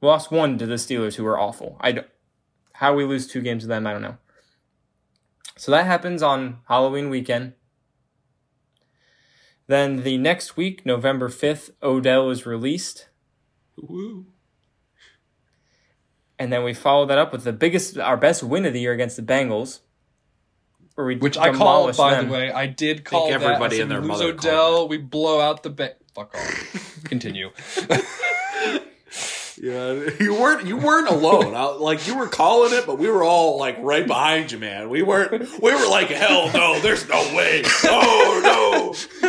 We lost one to the Steelers who were awful. I don't, how we lose two games to them, I don't know. So that happens on Halloween weekend. Then the next week, November 5th, Odell is released.
Woo.
And then we follow that up with the biggest, our best win of the year against the Bengals. Where we
Which I call, by
them.
the way, I did call that.
everybody
I said,
and their
"We lose
mother
Odell, we blow out the ba- Fuck off. [LAUGHS] Continue. [LAUGHS]
Yeah, [LAUGHS] you weren't you weren't alone. I, like you were calling it, but we were all like right behind you, man. We weren't. We were like, hell no, there's no way. Oh no,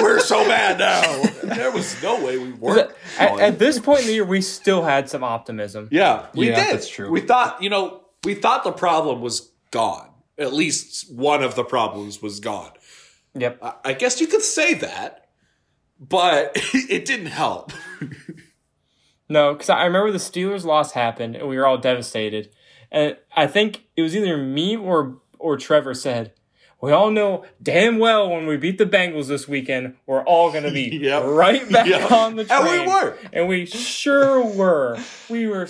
we're so bad now. There was no way we weren't.
At, at this point in the year, we still had some optimism.
yeah, we
Yeah,
did.
that's true.
We thought, you know, we thought the problem was gone. At least one of the problems was gone.
Yep.
I, I guess you could say that, but [LAUGHS] it didn't help. [LAUGHS]
No, because I remember the Steelers loss happened and we were all devastated. And I think it was either me or or Trevor said, "We all know damn well when we beat the Bengals this weekend, we're all going to be [LAUGHS]
Yep.
right back
Yep.
on the
track.
And
we were.
and we sure were. We were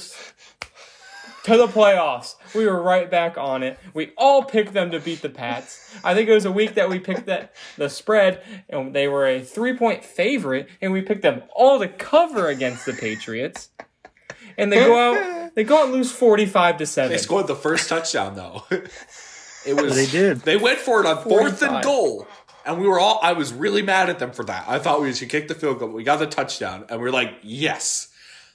to the playoffs. We were right back on it. We all picked them to beat the Pats. I think it was a week that we picked that the spread, and they were a three point favorite, and we picked them all to cover against the Patriots. And they go out, they go out and lose forty five to seven.
They scored the first touchdown though. [LAUGHS] It was
They did.
They went for it on fourth and goal. And we were all I was really mad at them for that. I thought we should kick the field goal, but we got the touchdown and we are like, "Yes.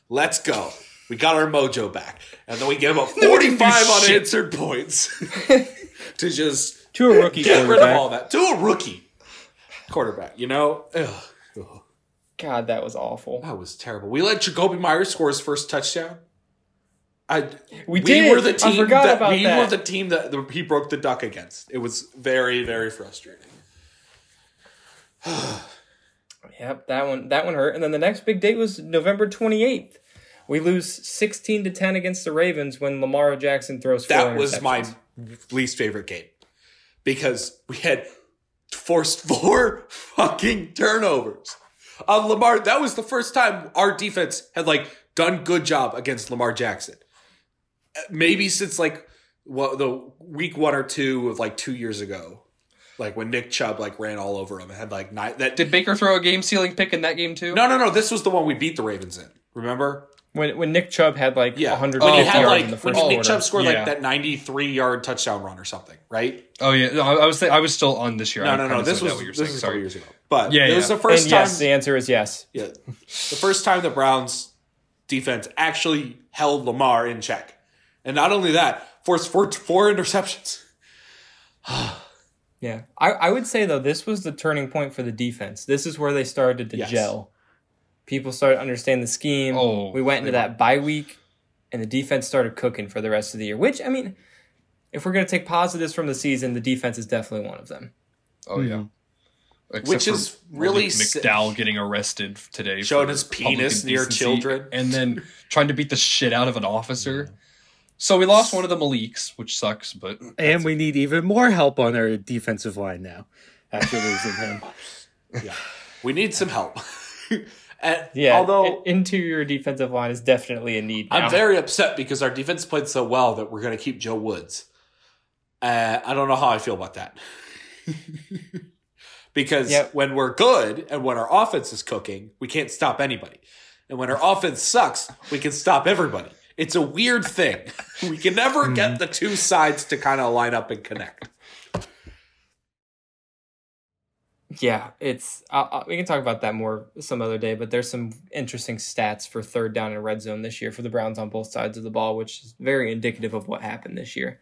Let's go." We got our mojo back. And then we gave up [LAUGHS] 45 unanswered points [LAUGHS] to just
To a rookie
get rid of
quarterback.
all that. To a rookie quarterback, you know? Ugh. Ugh.
God, that was awful.
That was terrible. We let Jakobi Meyers score his first touchdown. I
We did.
were the
I
team
forgot
that
about
we
that.
were the team that the, he broke the duck against. It was very very frustrating. [SIGHS] [SIGHS]
Yep, that one that one hurt. And then the next big date was November twenty eighth. We lose sixteen to ten against the Ravens when Lamar Jackson throws. Four
That was my least favorite game because we had forced four [LAUGHS] fucking turnovers on Lamar. That was the first time our defense had like done good job against Lamar Jackson. Maybe since like what the week one or two of like two years ago, like when Nick Chubb like ran all over him and had like nine. That
Did Baker throw a game sealing pick in that game too?
no no no. This was the one we beat the Ravens in. Remember?
When when Nick Chubb had like
Yeah,
one hundred
when he had
yards
like
in the first
when
first
Nick
quarter.
Chubb scored
Yeah.
like that ninety-three yard touchdown run or something, right?
Oh yeah, no, I I was th- I was still on this year.
No,
I
no, no. This was
what you're
this
saying.
was a couple
Sorry.
years ago. But
Yeah,
it was the first
and
time.
yes, the answer is yes.
yeah, the first time the Browns defense actually held Lamar in check. And not only that, forced four, four interceptions. [SIGHS]
Yeah. I, I would say though this was the turning point for the defense. This is where they started to
Yes.
gel. People started to understand the scheme.
Oh,
we went into that bye week and the defense started cooking for the rest of the year. Which I mean, if we're gonna take positives from the season, the defense is definitely one of them.
Oh yeah. Mm-hmm. Except
Which
for
is really
Malik. McDowell getting arrested today,
Showing his penis near children.
and then [LAUGHS] trying to beat the shit out of an officer. So we lost one of the Maliks, which sucks, but
And we need even more help on our defensive line now after losing him. [LAUGHS] Yeah.
We need some help. [LAUGHS] and,
Yeah.
although
interior defensive line is definitely a need.
I'm very upset because our defense played so well that we're going to keep Joe Woods. Uh, I don't know how I feel about that. [LAUGHS] because
Yep.
when we're good and when our offense is cooking, we can't stop anybody. And when our offense sucks, we can stop everybody. It's a weird thing. [LAUGHS] We can never get the two sides to kind of line up and connect.
Yeah, it's. Uh, uh, we can talk about that more some other day, but there's some interesting stats for third down and red zone this year for the Browns on both sides of the ball, which is very indicative of what happened this year.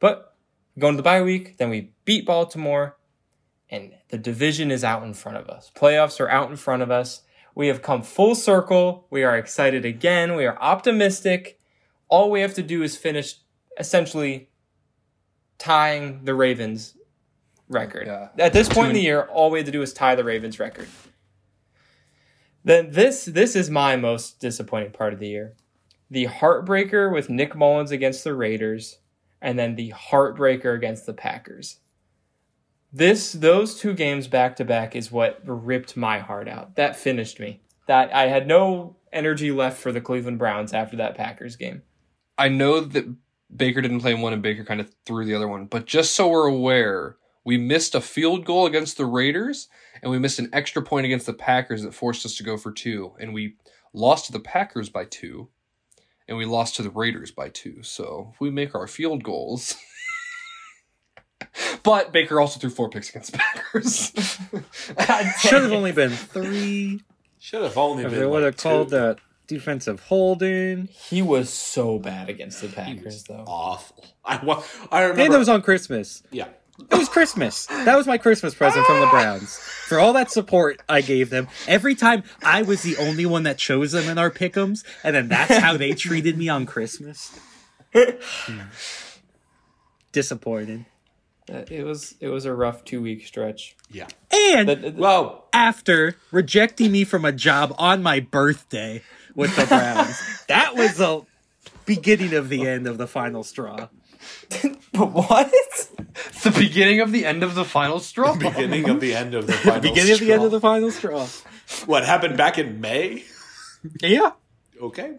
But going to the bye week, then we beat Baltimore, and the division is out in front of us. Playoffs are out in front of us. We have come full circle. We are excited again. We are optimistic. All we have to do is finish essentially tying the Ravens record.
Yeah.
At this point in the year, all we had to do was tie the Ravens record. Then this this is my most disappointing part of the year. The heartbreaker with Nick Mullens against the Raiders, and then the heartbreaker against the Packers. This those two games back to back is what ripped my heart out. That finished me. That I had no energy left for the Cleveland Browns after that Packers game.
I know that Baker didn't play one and Baker kind of threw the other one, but just so we're aware, we missed a field goal against the Raiders and we missed an extra point against the Packers that forced us to go for two. And we lost to the Packers by two and we lost to the Raiders by two. So if we make our field goals. [LAUGHS] but Baker also threw four picks against the Packers. [LAUGHS]
Should have only been three.
Should have only
If
been.
they would have
like
called
two.
that defensive holding.
He was so bad against the Packers though.
awful. I, wa- I
And
remember.
it was on Christmas.
yeah.
It was Christmas. That was my Christmas present from the Browns. For all that support I gave them. Every time I was the only one that chose them in our pickums, and then that's how they [LAUGHS] treated me on Christmas. [LAUGHS] Disappointed.
Uh, It was it was a rough two week stretch.
Yeah.
And
The- the-
Well,
after rejecting me from a job on my birthday with the Browns, [LAUGHS] that was the beginning of the end of the final straw. [LAUGHS]
what?
the beginning of the end of the final straw.
beginning of the end of the [LAUGHS] final
Beginning of the end of the final straw.
What happened back in May?
Yeah.
Okay.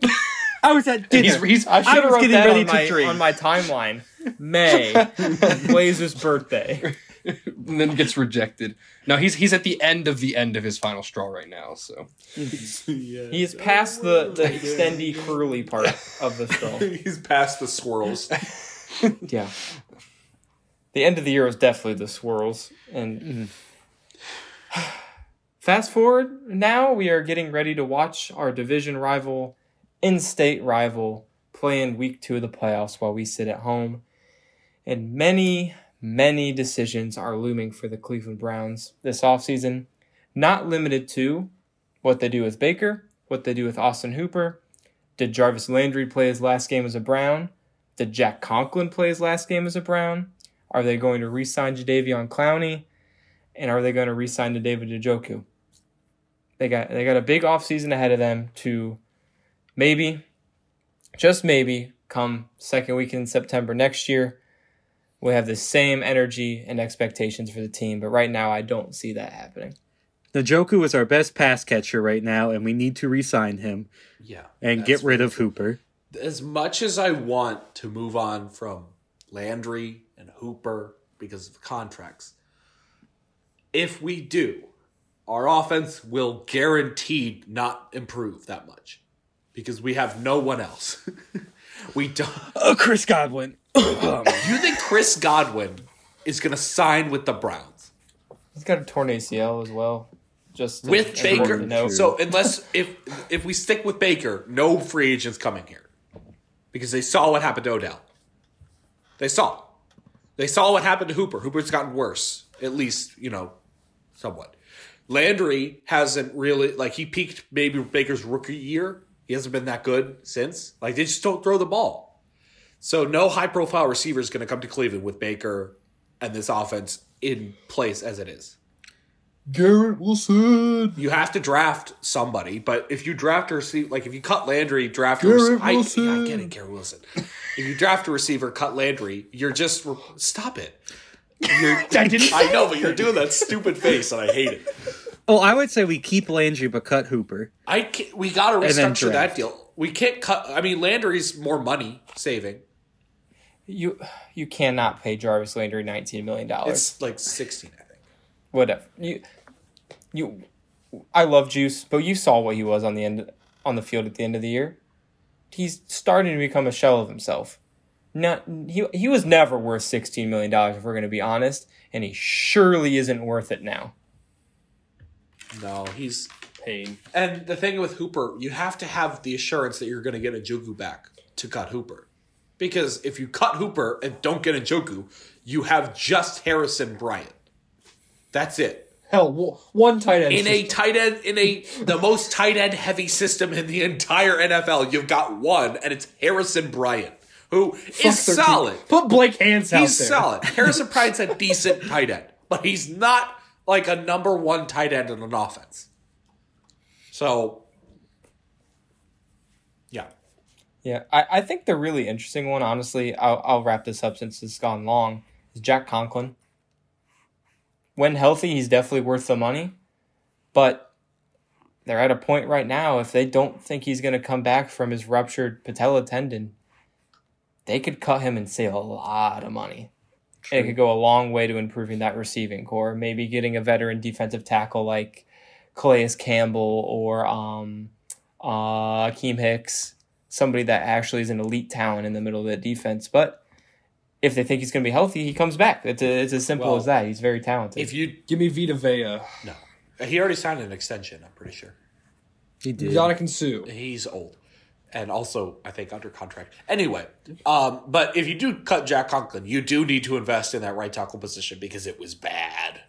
I was at dinner.
He's, he's,
I should have
was
wrote
getting
that
ready
on
to
my,
drink.
on my timeline. May [LAUGHS] Blazer's birthday.
and then gets rejected. No, he's he's at the end of the end of his final straw right now. So
He is past the the extendy curly part of the straw.
He's past the swirls. [LAUGHS]
Yeah. The end of the year was definitely the swirls. And [SIGHS] fast forward, now we are getting ready to watch our division rival, in state rival, play in week two of the playoffs while we sit at home. And many, many decisions are looming for the Cleveland Browns this offseason, not limited to what they do with Baker, what they do with Austin Hooper. Did Jarvis Landry play his last game as a Brown? Did Jack Conklin play his last game as a Brown? Are they going to re-sign Jadeveon Clowney? And are they going to re-sign to David Njoku? They got they got a big offseason ahead of them to maybe, just maybe, come second week in September next year, we'll have the same energy and expectations for the team. But right now, I don't see that happening.
Njoku is our best pass catcher right now, and we need to re-sign him
Yeah.
and get rid of Hooper.
As much as I want to move on from Landry and Hooper because of the contracts, if we do, our offense will guaranteed not improve that much because we have no one else. [LAUGHS] we don't.
Oh, Chris Godwin. [COUGHS]
You think Chris Godwin is going to sign with the Browns
He's got a torn ACL as well. Just
with Baker?
to know.
So unless if if we stick with Baker, no free agents coming here. Because they saw what happened to Odell. They saw. They saw what happened to Hooper. Hooper's gotten worse, at least, you know, somewhat. Landry hasn't really, like, he peaked maybe Baker's rookie year. He hasn't been that good since. Like, they just don't throw the ball. So, no high profile receiver is going to come to Cleveland with Baker and this offense in place as it is.
Garrett Wilson.
You have to draft somebody, but if you draft a receiver, like if you cut Landry, draft a
Garrett
receiver. I,
Wilson.
yeah, I get it, Garrett Wilson. if you draft a receiver, cut Landry, you're just re- stop it. You're, [LAUGHS]
I didn't-
I know, but you're doing that stupid face, and I hate it.
Oh, I would say we keep Landry but cut Hooper.
I can't, we got to
then
restructure that deal. We can't cut. I mean, Landry's more money saving.
You you cannot pay Jarvis Landry nineteen million dollars.
It's like sixteen, I think.
Whatever. You you I love Juice, but you saw what he was on the end on the field at the end of the year. He's starting to become a shell of himself. Not he he was never worth sixteen million dollars if we're gonna be honest, and he surely isn't worth it now.
No, he's
Pain.
And the thing with Hooper, you have to have the assurance that you're going to get a Joku back to cut Hooper. Because if you cut Hooper and don't get a Joku, you have just Harrison Bryant. That's it.
Hell, one tight end.
In a tight end, in a the most tight end heavy system in the entire NFL, you've got one, and it's Harrison Bryant, who is
Fuck 13.
solid.
Put Blake Hance out
He's
there.
solid. [LAUGHS] Harrison Bryant's a decent tight end, but he's not like a number one tight end in an offense. So, yeah.
Yeah, I, I think the really interesting one, honestly, I'll, I'll wrap this up since it's gone long, is Jack Conklin. When healthy, he's definitely worth the money, but they're at a point right now, if they don't think he's going to come back from his ruptured patella tendon, they could cut him and save a lot of money. And it could go a long way to improving that receiving core. Maybe getting a veteran defensive tackle like Calais Campbell or um, uh, Akiem Hicks, somebody that actually is an elite talent in the middle of the defense. But if they think he's going to be healthy, he comes back. It's, a, it's as simple
Well,
as that. He's very talented.
If you
Give me Vita Vea.
no, he already signed an extension. I'm pretty sure
He did.
Yannick Sue.
he's old, and also I think under contract. Anyway, um, but if you do cut Jack Conklin, you do need to invest in that right tackle position because it was bad.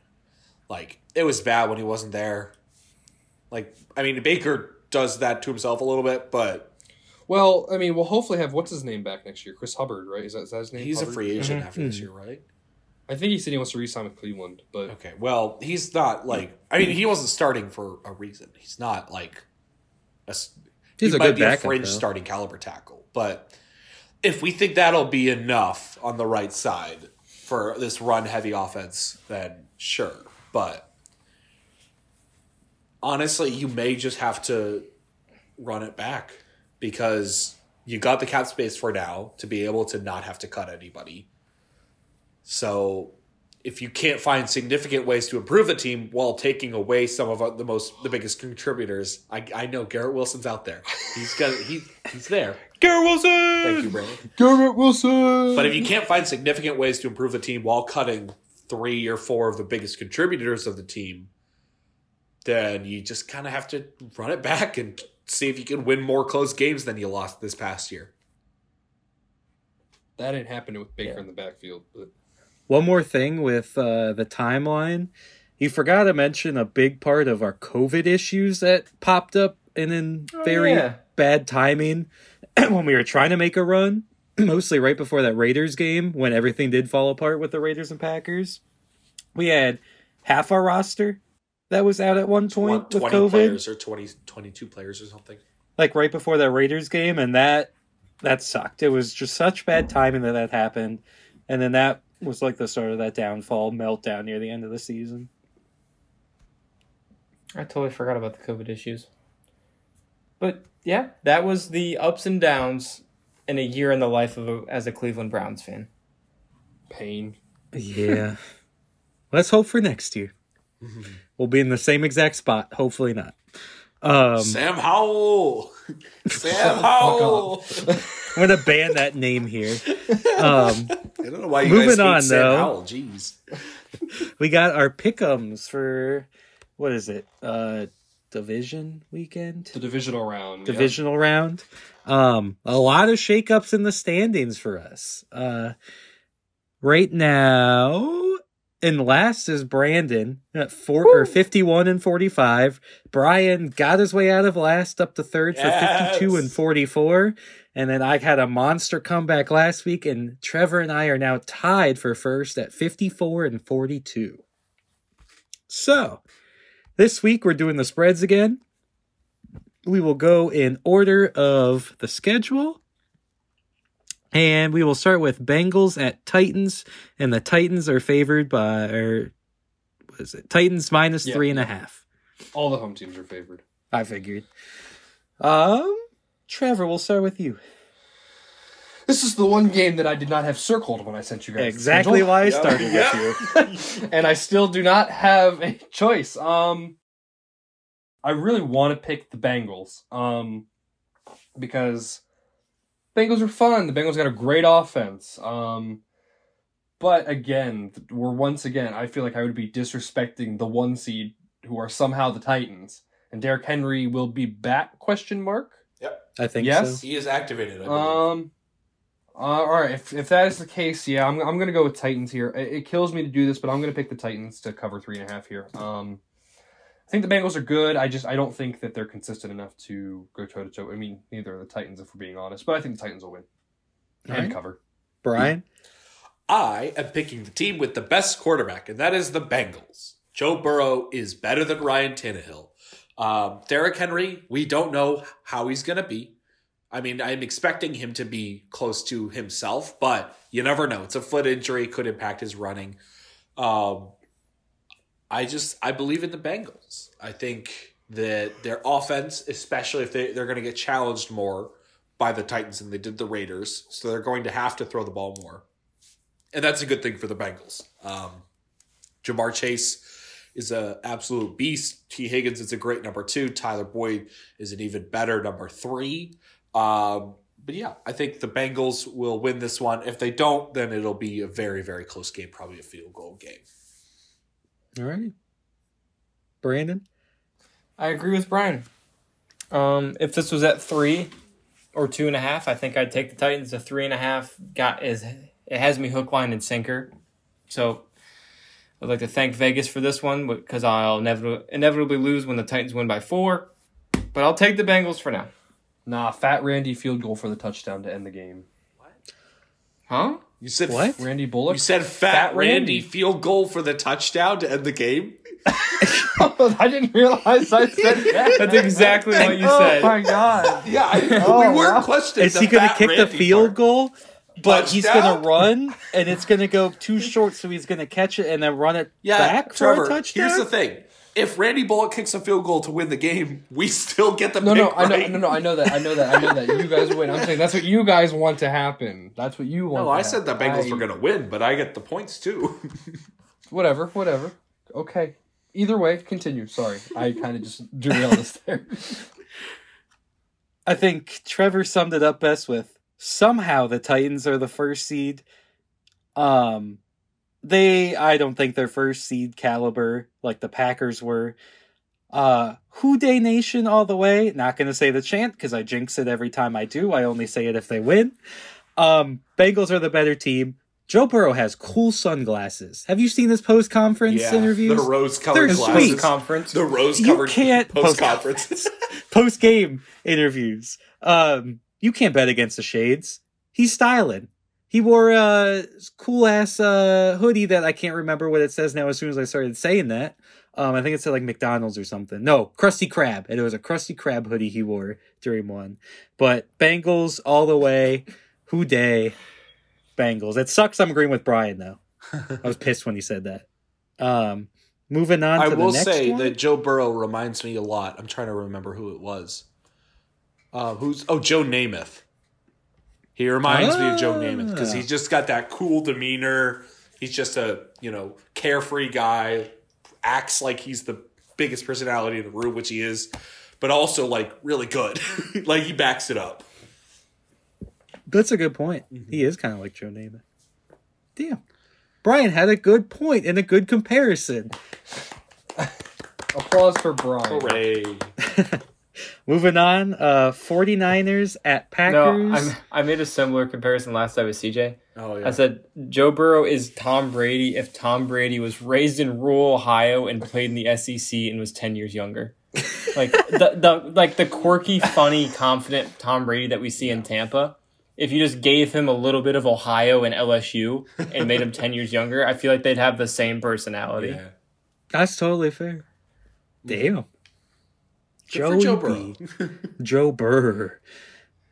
Like it was bad when he wasn't there. Like I mean, Baker does that to himself a little bit, but
Well, I mean, we'll hopefully have what's his name back next year, Chris Hubbard, right? Is that, is that his name?
he's a free agent mm-hmm. after this year, right?
I think he said he wants to re-sign with Cleveland, but
Okay. Well, he's not like. I mean, he wasn't starting for a reason. He's not like. A, s-
He's
he
a
might
good
be a fringe
though.
starting caliber tackle, but if we think that'll be enough on the right side for this run heavy offense, then sure. But honestly, you may just have to run it back because you got the cap space for now to be able to not have to cut anybody. So if you can't find significant ways to improve the team while taking away some of the most the biggest contributors, I, I know Garrett Wilson's out there. He's got he he's there.
Garrett Wilson!
Thank you, Brandon.
Garrett Wilson.
But if you can't find significant ways to improve the team while cutting three or four of the biggest contributors of the team, then you just kind of have to run it back and see if you can win more close games than you lost this past year.
that didn't happen with Baker in the backfield, but
One more thing with uh, the timeline. You forgot to mention a big part of our COVID issues that popped up and in very
yeah.
bad timing [CLEARS THROAT] when we were trying to make a run, [CLEARS THROAT] mostly right before that Raiders game when everything did fall apart with the Raiders and Packers. We had half our roster that was out at one point with COVID,
players or 20, 22 players or something.
like right before that Raiders game, and that that sucked. It was just such bad timing that that happened, and then that was like the start of that downfall meltdown near the end of the season.
I totally forgot about the COVID issues. But yeah, that was the ups and downs in a year in the life of a, as a Cleveland Browns fan.
pain.
Yeah. [LAUGHS] Let's hope for next year. [LAUGHS] We'll be in the same exact spot. Hopefully not. Um,
Sam Howell. [LAUGHS] Sam Howell.
I'm gonna ban that name here. Um, [LAUGHS]
I don't know why you
Moving
guys hate
on,
Sam
though.
Howell. Jeez.
we got our pickums for what is it? Uh, division weekend,
The divisional round. yeah.
divisional round. Um, a lot of shakeups in the standings for us. Uh, right now, in last is Brandon at four or fifty-one and forty-five. Brian got his way out of last up to third for fifty-two and forty-four. And then I had a monster comeback last week, and Trevor and I are now tied for first at fifty-four and forty-two. So, this week we're doing the spreads again we will go in order of the schedule. And we will start with Bengals at Titans, and the Titans are favored by, or what is it? Titans minus
Yeah.
three and a half.
All the home teams are favored.
I figured. Um, Trevor, we'll start with you.
This is the one game that I did not have circled when I sent you guys.
Exactly why I started with you. [LAUGHS]
and I still do not have a choice. Um, I really want to pick the Bengals. Um, because Bengals are fun. The Bengals got a great offense. Um, but again, we're once again. I feel like I would be disrespecting the one seed, who are somehow the Titans. And Derrick Henry will be back? Question mark.
Yep, I think
Yes.
so.
He is activated. I believe.
Um. Uh, all right. If if that is the case, yeah, I'm I'm gonna go with Titans here. It, it kills me to do this, but I'm gonna pick the Titans to cover three and a half here. Um, I think the Bengals are good. I just I don't think that they're consistent enough to go toe to toe. I mean, neither are the Titans, if we're being honest. But I think the Titans will win and
Alright.
cover.
Brian?
I am picking the team with the best quarterback, and that is the Bengals. Joe Burrow is better than Ryan Tannehill. Um, Derrick Henry, we don't know how he's going to be. I mean, I'm expecting him to be close to himself, but you never know. It's a foot injury, could impact his running. Um, I just I believe in the Bengals. I think that their offense, especially if they, they're going to get challenged more by the Titans than they did the Raiders, so they're going to have to throw the ball more and that's a good thing for the Bengals. Um, Ja'Marr Chase is an absolute beast. Tee Higgins is a great number two. Tyler Boyd is an even better number three. Um, but yeah, I think the Bengals will win this one. If they don't, then it'll be a very, very close game, probably a field goal game.
All right. Brandon?
I agree with Brian. Um, if this was at three or two and a half, I think I'd take the Titans. The three and a half got is it has me hook, line, and sinker. So I'd like to thank Vegas for this one because I'll inevitably, inevitably lose when the Titans win by four. But I'll take the Bengals for now.
Nah, Fat Randy field goal for the touchdown to end the game. What?
Huh?
You said
What?
Randy Bullock.
You said Fat,
Fat
Randy.
Randy.
field goal for the touchdown to end the game. [LAUGHS] [LAUGHS]
I didn't realize I said [LAUGHS] that.
That's exactly what you
oh
said.
my god.
Yeah, I,
Oh,
we weren't
wow.
questioning.
Is
the
he going to
Fat
kick the field
part.
goal? But he's gonna run, and it's going to go too short, so he's going to catch it and then run it
Yeah,
back for
Trevor.
a touchdown.
Here's the thing: if Randy Bullock kicks a field goal to win the game, we still get the
No,
pick
no, I know, no, no, I know that, I know that, I know that. You guys win. I'm saying that's what you guys want to happen. That's what you want.
No,
to
I said the. Bengals
I-
were going to win, but I get the points too. [LAUGHS]
Whatever, whatever. Okay. Either way, continue. Sorry, I kind of just derailed us there.
I think Trevor summed it up best with somehow the Titans are the first seed. Um they I don't think they're first seed caliber like the Packers were. Uh Who Dey Nation all the way. Not gonna say the chant because I jinx it every time I do. I only say it if they win. Um Bengals are the better team. Joe Burrow has cool sunglasses. Have you seen his post conference interviews?
the rose-covered
They're
glasses,
sweet.
Conference.
the rose-covered
You can't
post conference. [LAUGHS] [LAUGHS]
post game interviews. Um, you can't bet against the shades. He's styling. He wore a cool ass uh, hoodie that I can't remember what it says now. As soon as I started saying that, um, I think it said like McDonald's or something. No, Krusty Krab, and it was a Krusty Krab hoodie he wore during one. But Bengals all the way. [LAUGHS] Who Dey? Bengals. It sucks. I'm agreeing with Brian though. I was pissed when he said that. Um, moving on.
I
to
will
the next
say
one.
that Joe Burrow reminds me a lot. I'm trying to remember who it was. Uh, who's oh Joe Namath. He reminds me of Joe Namath because
Ah.
he's just got that cool demeanor. He's just a you know carefree guy, acts like he's the biggest personality in the room, which he is, but also like really good. [LAUGHS] like he backs it up.
That's a good point.
Mm-hmm.
He is kind of like Joe Namath. Damn. Brian had a good point and a good comparison.
Applause for Brian.
Hooray. [LAUGHS]
Moving on, uh 49ers at Packers.
No, I'm, I made a similar comparison last time with CJ.
Oh yeah.
I said Joe Burrow is Tom Brady if Tom Brady was raised in rural Ohio and played in the SEC and was ten years younger. Like [LAUGHS] the, the like the quirky, funny, confident Tom Brady that we see in Tampa. If you just gave him a little bit of Ohio and LSU and made him ten years younger, I feel like they'd have the same personality.
yeah.
That's totally fair. Damn.
Good for Joe Burrow.
Joe Burr.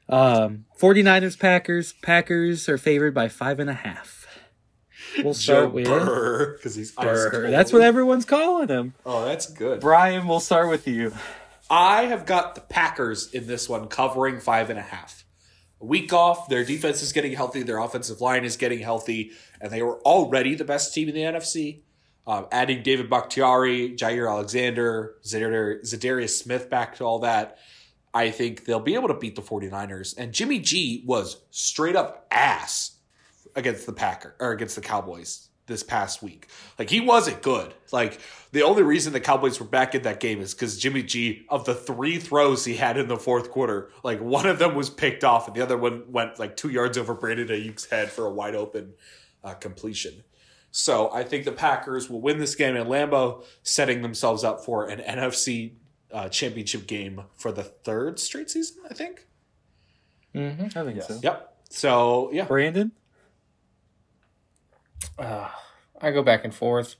Um, 49ers Packers. Packers are favored by five and a half. We'll start
Joe
with
Burr because he's ice
Burr.
cold.
That's what everyone's calling him.
Oh, that's good.
Brian, we'll start with you.
I have got the Packers in this one covering five and a half. A week off, their defense is getting healthy, their offensive line is getting healthy, and they were already the best team in the NFC. Um, adding David Bakhtiari, Jaire Alexander, Zadar- Za'Darius Smith back to all that, I think they'll be able to beat the 49ers. And Jimmy G was straight up ass against the Packer or against the Cowboys this past week. Like he wasn't good. Like the only reason the Cowboys were back in that game is because Jimmy G of the three throws he had in the fourth quarter, like one of them was picked off and the other one went like two yards over Brandon Aiyuk's head for a wide open uh, completion. So I think the Packers will win this game in Lambeau, setting themselves up for an NFC uh, championship game for the third straight season. I think.
I think so.
Yep. So yeah,
Brandon?
I go back and forth.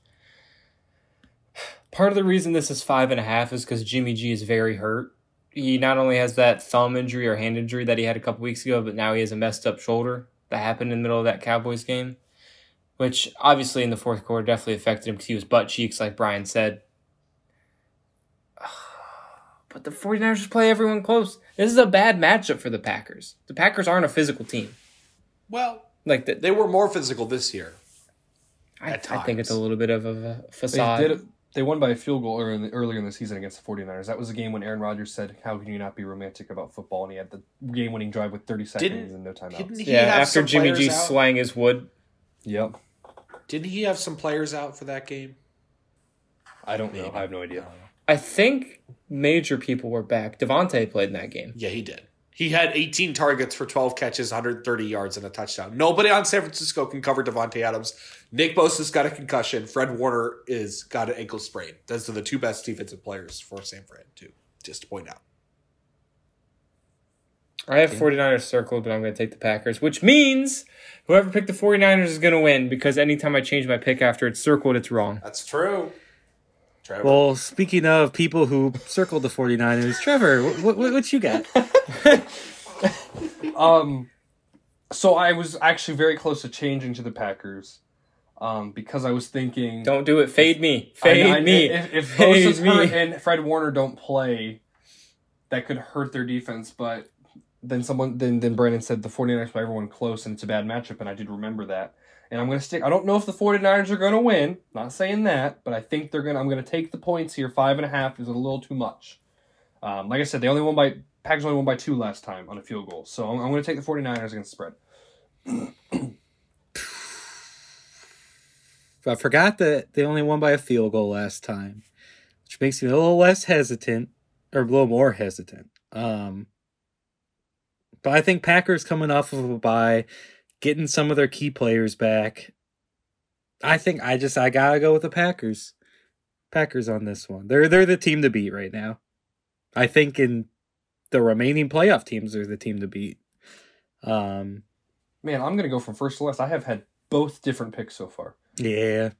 Part of the reason this is five and a half is because Jimmy G is very hurt. He not only has that thumb injury or hand injury that he had a couple weeks ago, but now he has a messed up shoulder that happened in the middle of that Cowboys game, which obviously in the fourth quarter definitely affected him because he was butt cheeks, like Brian said. [SIGHS] But the 49ers just play everyone close. This is a bad matchup for the Packers. The Packers aren't a physical team.
well,
Like the,
they were more physical this year.
I,
at
I think it's a little bit of a
They
facade.
did. They won by a field goal earlier in, the, earlier in the season against the 49ers. That was the game when Aaron Rodgers said, "How can you not be romantic about football?" And he had the game-winning drive with 30 seconds
Didn't-
and no timeouts.
Didn't he
Yeah,
have
after
some
Jimmy G
out?
swang his wood.
Yep.
Didn't he have some players out for that game?
I don't know. I have no idea.
I think major people were back. Davante played in that game.
Yeah, he did. He had 18 targets for 12 catches, 130 yards, and a touchdown. Nobody on San Francisco can cover Davante Adams. Nick Bosa's got a concussion. Fred Warner is got an ankle sprain. Those are the two best defensive players for San Fran, too. Just to point out.
I have 49ers circled, but I'm going to take the Packers, which means whoever picked the 49ers is going to win because anytime I change my pick after it's circled, it's wrong.
That's true. Trevor.
Well, speaking of people who circled the 49ers, Trevor, what, what, what you got? [LAUGHS]
Um, so I was actually very close to changing to the Packers, um, because I was thinking,
Don't do it. Fade me. Fade
know- I-
me.
If, if
Fade me.
and Fred Warner don't play, that could hurt their defense. But then someone, then then Brandon said the 49ers play everyone close and it's a bad matchup, and I did remember that. And I'm gonna stick. I don't know if the 49ers are gonna win. Not saying that, but I think they're gonna. I'm gonna take the points here. Five and a half is a little too much. Um, like I said, they only won by Packers only won by two last time on a field goal. So I'm, I'm gonna take the 49ers against the spread.
I forgot that they only won by a field goal last time, which makes me a little less hesitant, or a little more hesitant. Um, but I think Packers coming off of a bye, getting some of their key players back. I think I just I gotta go with the Packers. Packers on this one. They're they're the team to beat right now. I think in the remaining playoff teams are the team to beat. Um,
Man, I'm gonna go from first to last. I have had both different picks so far.
Yeah.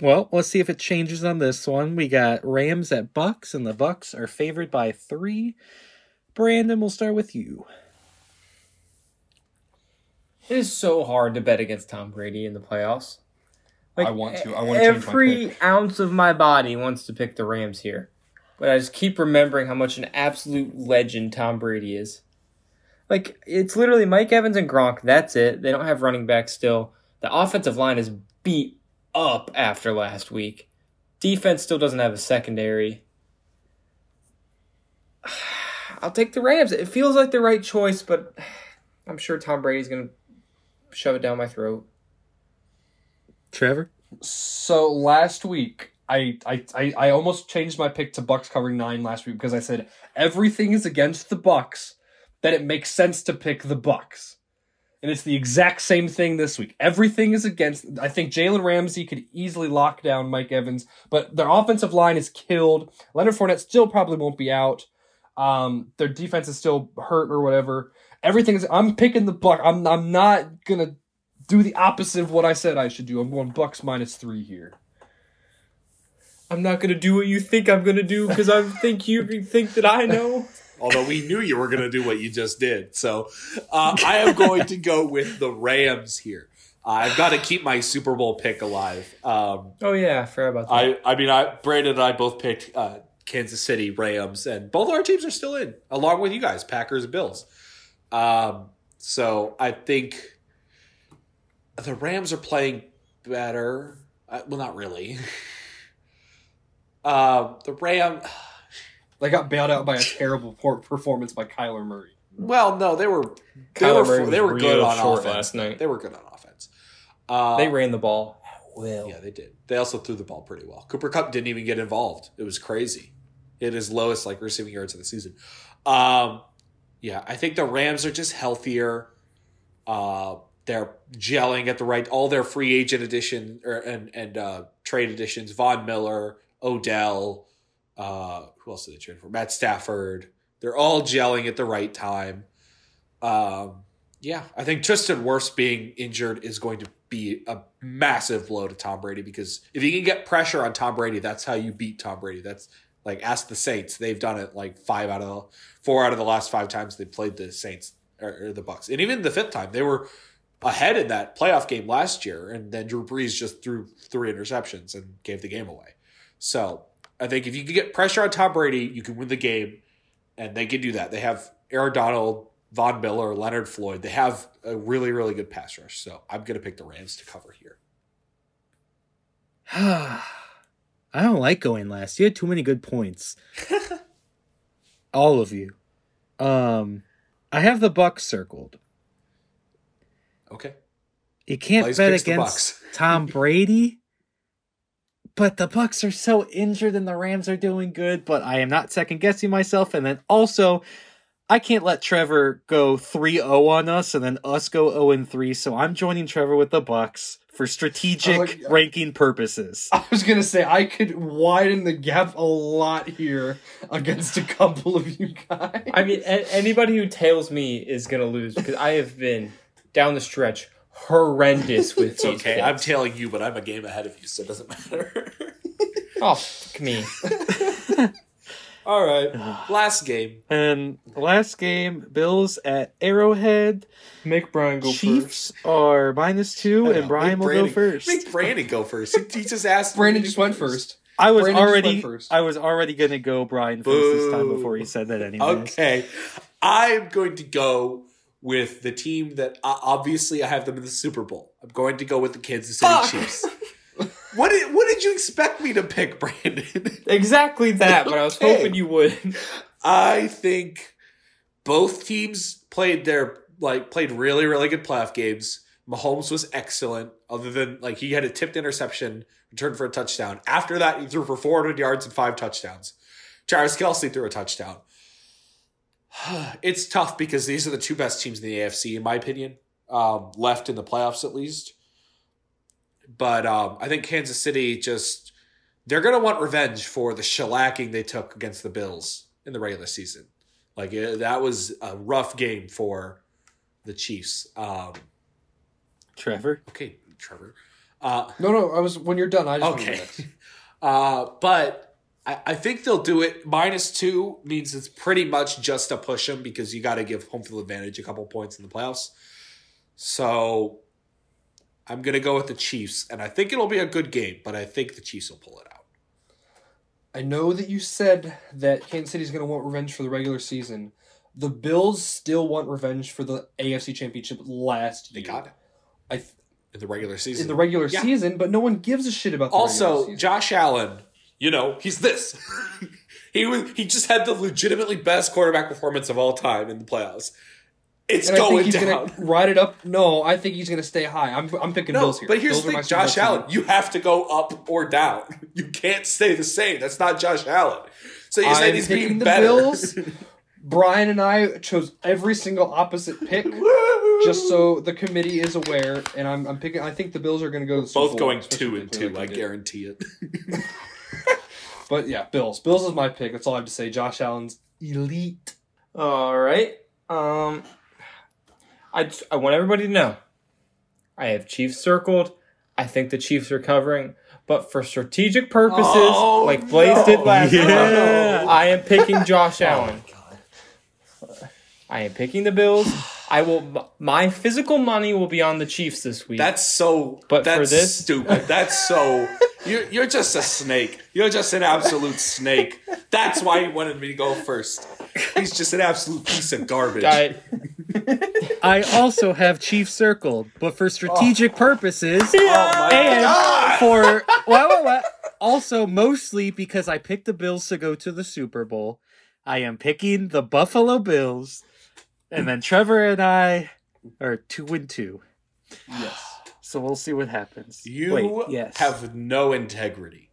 Well, let's see if it changes on this one. We got Rams at Bucks, and the Bucks are favored by three. Brandon, we'll start with you.
It is so hard to bet against Tom Brady in the playoffs.
I want to. I want to change my
every ounce of my body wants to pick the Rams here, but I just keep remembering how much an absolute legend Tom Brady is. Like it's literally Mike Evans and Gronk. That's it. They don't have running back still. The offensive line is beat up after last week. Defense still doesn't have a secondary. [SIGHS] I'll take the Rams. It feels like the right choice, but I'm sure Tom Brady's gonna shove it down my throat.
Trevor?
So last week I, I, I, I almost changed my pick to Bucks covering nine last week because I said everything is against the Bucks, that it makes sense to pick the Bucks. And it's the exact same thing this week. Everything is against. I think Jalen Ramsey could easily lock down Mike Evans, but their offensive line is killed. Leonard Fournette still probably won't be out. Um, their defense is still hurt or whatever. Everything's. I'm picking the Buck. I'm. I'm not gonna do the opposite of what I said I should do. I'm going Bucks minus three here.
I'm not gonna do what you think I'm gonna do because I [LAUGHS] think you think that I know.
Although we knew you were going to do what you just did. So uh, I am going to go with the Rams here. Uh, I've got to keep my Super Bowl pick alive. Um,
Oh yeah, I forgot about that.
I, I mean, I, Brandon and I both picked uh, Kansas City Rams, and both our teams are still in, along with you guys, Packers Bills. Um, so I think the Rams are playing better. Uh, well, not really. [LAUGHS] Uh, the Ram. [SIGHS]
They got bailed out by a terrible por- performance by Kyler Murray.
Well, no, they were they
Kyler
were
Murray
they were good on offense
last night.
They were good on offense. Uh,
they ran the ball. Well,
Yeah, they did. They also threw the ball pretty well. Cooper Kupp didn't even get involved. It was crazy. It is lowest like receiving yards of the season. Um, yeah, I think the Rams are just healthier. Uh, they're gelling at the right. All their free agent addition or, and and uh, trade additions: Von Miller, Odell. Uh, who else did they trade for? Matt Stafford. They're all gelling at the right time. Um, yeah, I think Tristan Wirfs being injured is going to be a massive blow to Tom Brady because if you can get pressure on Tom Brady, that's how you beat Tom Brady. That's like ask the Saints; they've done it like five out of the, four out of the last five times they played the Saints or, or the Bucks, and even the fifth time they were ahead in that playoff game last year, and then Drew Brees just threw three interceptions and gave the game away. So I think if you can get pressure on Tom Brady, you can win the game, and they can do that. They have Aaron Donald, Von Miller, Leonard Floyd. They have a really, really good pass rush. So I'm going to pick the Rams to cover here. [SIGHS] [SIGHS] [SIGHS]
I don't like going last. You had too many good points. [LAUGHS] All of you. Um, I have the Bucks circled.
Okay.
You can't bet against. [LAUGHS] Tom Brady. But the Bucks are so injured and the Rams are doing good, but I am not second guessing myself. And then also, I can't let Trevor go 3-0 on us and then us go 0 and 3, so I'm joining Trevor with the Bucks for strategic
Oh, like-
ranking purposes. [LAUGHS]
I was gonna say I could widen the gap a lot here against a couple of you guys.
I mean, a- anybody who tails me is gonna lose because I have been down the stretch horrendous with
It's
these
okay.
picks.
I'm tailing you, but I'm a game ahead of you, so it doesn't [LAUGHS] matter.
Oh, fuck me. [LAUGHS]
All right. Last game.
And last game, Bills at Arrowhead.
Make Brian go
Chiefs are minus two, and Brian will go first.
Make Brandon go first. He he just asked.
Brandon just went first.
I was
Brandon
already,
first.
I was already gonna go Brian first this time before he said that. Anyways,
Okay. I'm going to go with the team that uh, obviously I have them in the Super Bowl. I'm going to go with the Kansas City
Fuck.
Chiefs. [LAUGHS] What did what did you expect me to pick, [LAUGHS] Brandon?
Exactly that, but I was hoping you would.
I think both teams played their like played really really good playoff games. Mahomes was excellent, other than like he had a tipped interception, returned for a touchdown. After that, he threw for 400 yards and five touchdowns. Travis Kelce threw a touchdown. [SIGHS] It's tough because these are the two best teams in the AFC, in my opinion, um, left in the playoffs at least. But um, I think Kansas City just they're gonna want revenge for the shellacking they took against the Bills in the regular season. Like it, that was a rough game for the Chiefs. Um,
Trevor.
okay, Trevor. Uh,
No, no, I was when you're done. I just wanna
okay, [LAUGHS] uh, but I, I think they'll do it. Minus two means it's pretty much just to push them because you got to give home field advantage a couple points in the playoffs. So I'm gonna go with the Chiefs, and I think it'll be a good game. But I think the Chiefs will pull it out.
I know that you said that Kansas City's going to want revenge for the regular season. The Bills still want revenge for the AFC Championship last
They
year.
got it
I th-
in the regular season.
in the regular
Yeah.
season, but no one gives a shit about the regular
Also. Josh Allen, you know, he's this. [LAUGHS] he was he just had the legitimately best quarterback performance of all time in the playoffs. It's
And I think
going
he's
down.
gonna [LAUGHS] ride it up. No, I think he's gonna stay high. I'm I'm picking
No,
Bills here.
but here's
Bills
the thing, Josh Allen.
team.
You have to go up or down. [LAUGHS] You can't stay the same. That's not Josh Allen. So you're saying
I'm
he's
picking
being
the
better.
Bills. [LAUGHS] Brian and I chose every single opposite pick, just so the committee is aware. And I'm, I'm picking. I think the Bills are going to go. To the Super
Both
Bowl,
going
especially
two and two.
like
I guarantee it.
But yeah, Bills. Bills is my pick. That's all I have to say. Josh Allen's elite.
All right. Um, I just- I want everybody to know, I have Chiefs circled. I think the Chiefs are covering, but for strategic purposes,
Oh,
like Blaze did
no.
last
Yeah.
time, I am picking Josh [LAUGHS] oh, Allen. I am picking the Bills. I will. My physical money will be on the Chiefs this week.
That's so.
But
that's
for this-
stupid. That's so. [LAUGHS] You're you're just a snake. You're just an absolute snake. That's why he wanted me to go first. He's just an absolute piece of garbage.
I,
I also have Chief circled, but for strategic oh. purposes,
oh
and
god!
for what, what, what? Also, mostly because I picked the Bills to go to the Super Bowl, I am picking the Buffalo Bills, and then Trevor and I are two and two.
Yes.
So we'll see what happens.
You
Wait, yes.
have no integrity.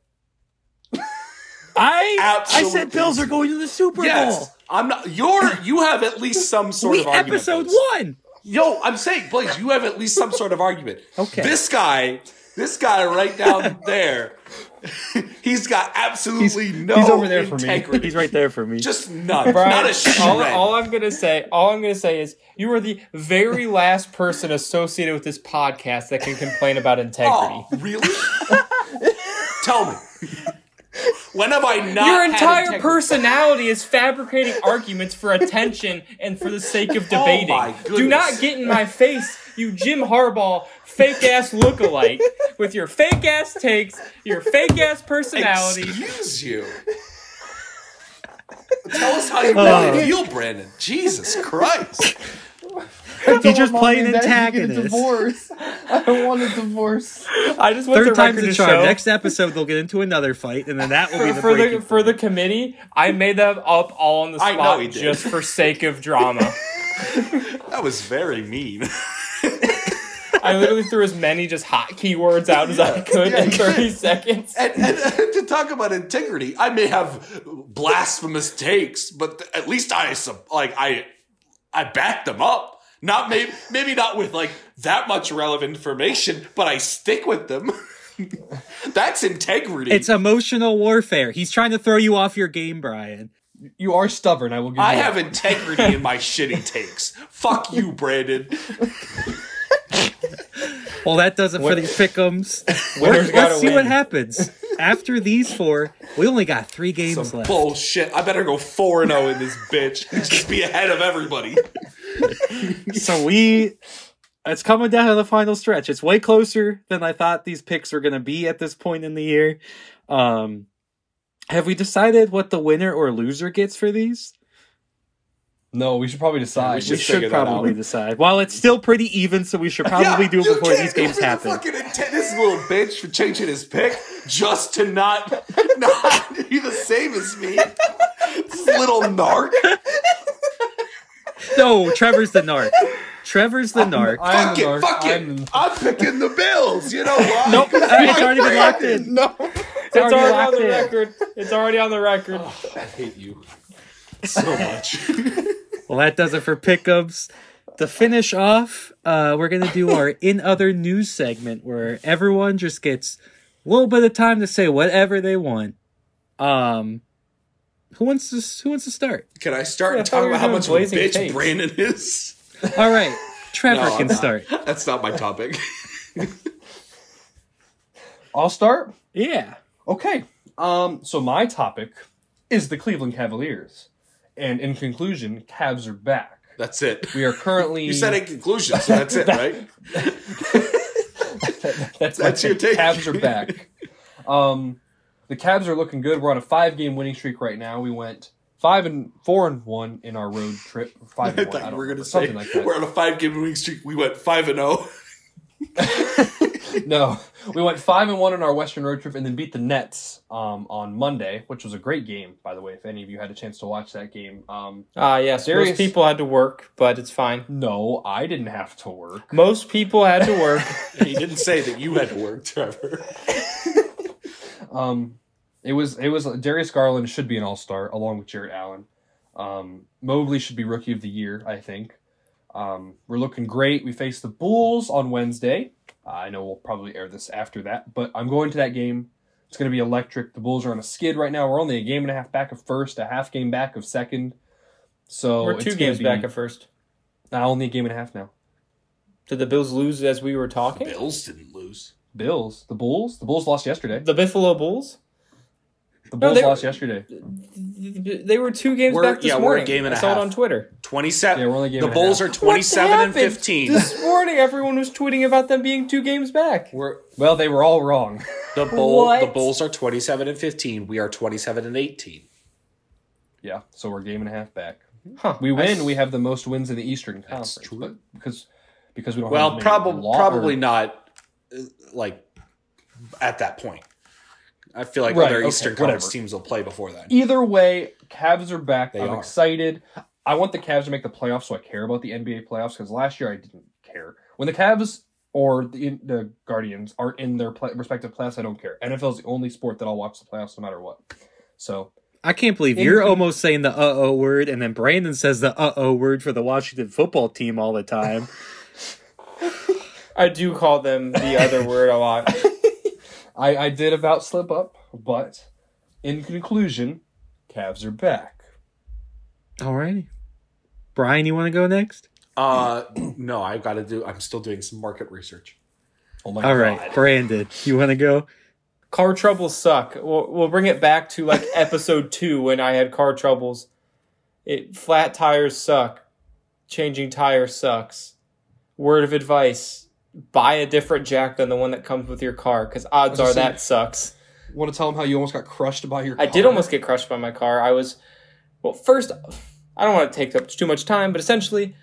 I I said Bills are going to the Super Bowl.
Yes, I'm not. You're you have at least some sort
We
of argument.
episode
Blaze.
one.
Yo, I'm saying, Blaze, you have at least some sort of argument.
Okay.
This guy, this guy right down [LAUGHS] there, [LAUGHS] he's got absolutely no
he's over there for me.
integrity.
He's right there for me.
Just none.
Brian,
Not a shred.
all, all I'm gonna say, all I'm gonna say is, you are the very last person associated with this podcast that can complain about integrity.
Oh, really? [LAUGHS] Tell me. When have I not?
Your entire
integrity?
personality is fabricating arguments for attention and for the sake of oh debating.
Oh my
Do not get in my face, you Jim Harbaugh fake ass lookalike, with your fake ass takes, your fake ass personality.
Excuse you. Tell us how you
Uh.
really feel, Brandon. Jesus Christ.
He's just playing
Mom and get a
antagonist.
divorce. I don't want a divorce.
I just want
Third
the
time's
record
the
to
charm.
show.
Next episode, they'll get into another fight, and then that will be the
for the
breaking
for the committee, I made that up all on the spot just for sake of drama. [LAUGHS]
That was very mean. [LAUGHS]
I literally threw as many just hot keywords out as I could in 30 seconds.
And, and, and to talk about integrity, I may have blasphemous takes, but th- at least I like I I back them up. Not maybe maybe not with like that much relevant information, but I stick with them. [LAUGHS] That's integrity.
It's emotional warfare. He's trying to throw you off your game, Brian.
You are stubborn. I will give you.
I
that.
have integrity in my [LAUGHS] shitty takes. Fuck you, Brandon. [LAUGHS] [LAUGHS]
Well, that does it for these pickums. [LAUGHS]
Winners
Let's see
win.
what happens. After these four, we only got three games
Some
left.
bullshit. I better go 4 0 in this bitch. [LAUGHS] Just be ahead of everybody.
So we, it's coming down to the final stretch. It's way closer than I thought these picks were going to be at this point in the year. Um, have we decided what the winner or loser gets for these?
No, we should probably decide.
we should
We should probably
out.
decide. While it's still pretty even, so we should probably
Yeah,
do it before these games
for
happen.
Fucking intent, this little bitch for changing his pick just to not [LAUGHS] not be the same as me. This little narc.
No, Trevor's the narc. Trevor's the narc.
I'm
fuck
the
it,
narc.
fuck it.
I'm the-
I'm picking the Bills. You know why?
Nope, it's already been locked in.
No.
It's already, on the
in.
record. It's already on the record.
Oh, I hate you so much. [LAUGHS]
Well, that does it for pickups. To finish off, uh, we're gonna do our in other news segment where everyone just gets a little bit of time to say whatever they want. Um, who wants to Who wants to start?
Can I start
Yeah, I
and talk about how much of a bitch
takes.
Brandon is?
All right, Trevor
No, I'm
can
not.
start.
That's not my topic. [LAUGHS]
I'll start.
Yeah.
Okay. Um. So my topic is the Cleveland Cavaliers, and in conclusion, Cavs are back.
That's it.
We are currently. [LAUGHS]
You said in conclusion, so that's it, right? [LAUGHS]
That's,
That's your take.
Cavs are back. Um, the Cavs are looking good. We're on a five-game winning streak right now. We went five and four and one in our road trip. Five
I
and one.
thought
I
you were going to say
like that.
we're on a five game winning streak. We went five and oh. [LAUGHS] zero.
no, we went five and one on our Western road trip, and then beat the Nets um, on Monday, which was a great game, by the way. If any of you had a chance to watch that game, um,
Ah, yes.
Darius-
Most people had to work, but it's fine.
no, I didn't have to work.
Most people had to work. [LAUGHS]
he didn't say that you had to work, Trevor. [LAUGHS]
Um, it was it was Darius Garland should be an All Star along with Jarrett Allen. Um, Mobley should be Rookie of the Year, I think. Um, we're looking great. We face the Bulls on Wednesday. I know we'll probably air this after that, but I'm going to that game. It's going to be electric. The Bulls are on a skid right now. We're only a game and a half back of first, a half game back of second. So
We're two
gonna
games
be-
back at first.
Nah, only a game and a half now.
Did the Bills lose as we were talking?
The Bills didn't lose.
Bills, the Bulls, the Bulls lost yesterday.
The Buffalo Bulls?
The
No,
Bulls
they-
lost yesterday.
They were two games
We're-
back this
yeah, we're a game and
I
a
saw
half.
it on Twitter.
Twenty-seven.
Yeah, we're only a game
the
and
Bulls
half.
are twenty-seven and fifteen.
This morning, everyone was tweeting about them being two games back.
We're
Well, they were all wrong.
the bull.
What?
The Bulls are twenty-seven and fifteen. We are twenty-seven and eighteen.
Yeah, so we're game and a half back.
Huh.
We win.
I-
we have the most wins in the Eastern
That's
Conference.
true.
Because because we don't. have
Well,
as many
probably
law-
probably
or-
not. uh, Like at that point, I feel like
Right,
other
okay,
Eastern
whatever.
Conference teams will play before that.
Either way, Cavs are back.
They
I'm
are.
excited. I want the Cavs to make the playoffs, so I care about the NBA playoffs. Because last year I didn't care. When the Cavs or the, the Guardians aren't in their play, respective playoffs, I don't care. NFL is the only sport that I'll watch the playoffs no matter what. So
I can't believe
In-
you're almost saying the uh oh word, and then Brandon says the uh oh word for the Washington football team all the time. [LAUGHS]
I do call them the other word a lot. [LAUGHS]
I, I did about slip up, but in conclusion, Cavs are back.
Alrighty. Brian, you want to go next?
Uh, [CLEARS THROAT] no, I've got to do. I'm still doing some market research.
Oh my
All
god!
right, Brandon, you want to go?
Car troubles suck. We'll, we'll bring it back to like [LAUGHS] episode two when I had car troubles. It flat tires suck. Changing tires sucks. Word of advice: buy a different jack than the one that comes with your car, because odds are
just
that sucks.
Want to tell them how you almost got crushed by your?
I did almost get crushed by my car. I was, well, first, I don't want to take up too much time, but essentially,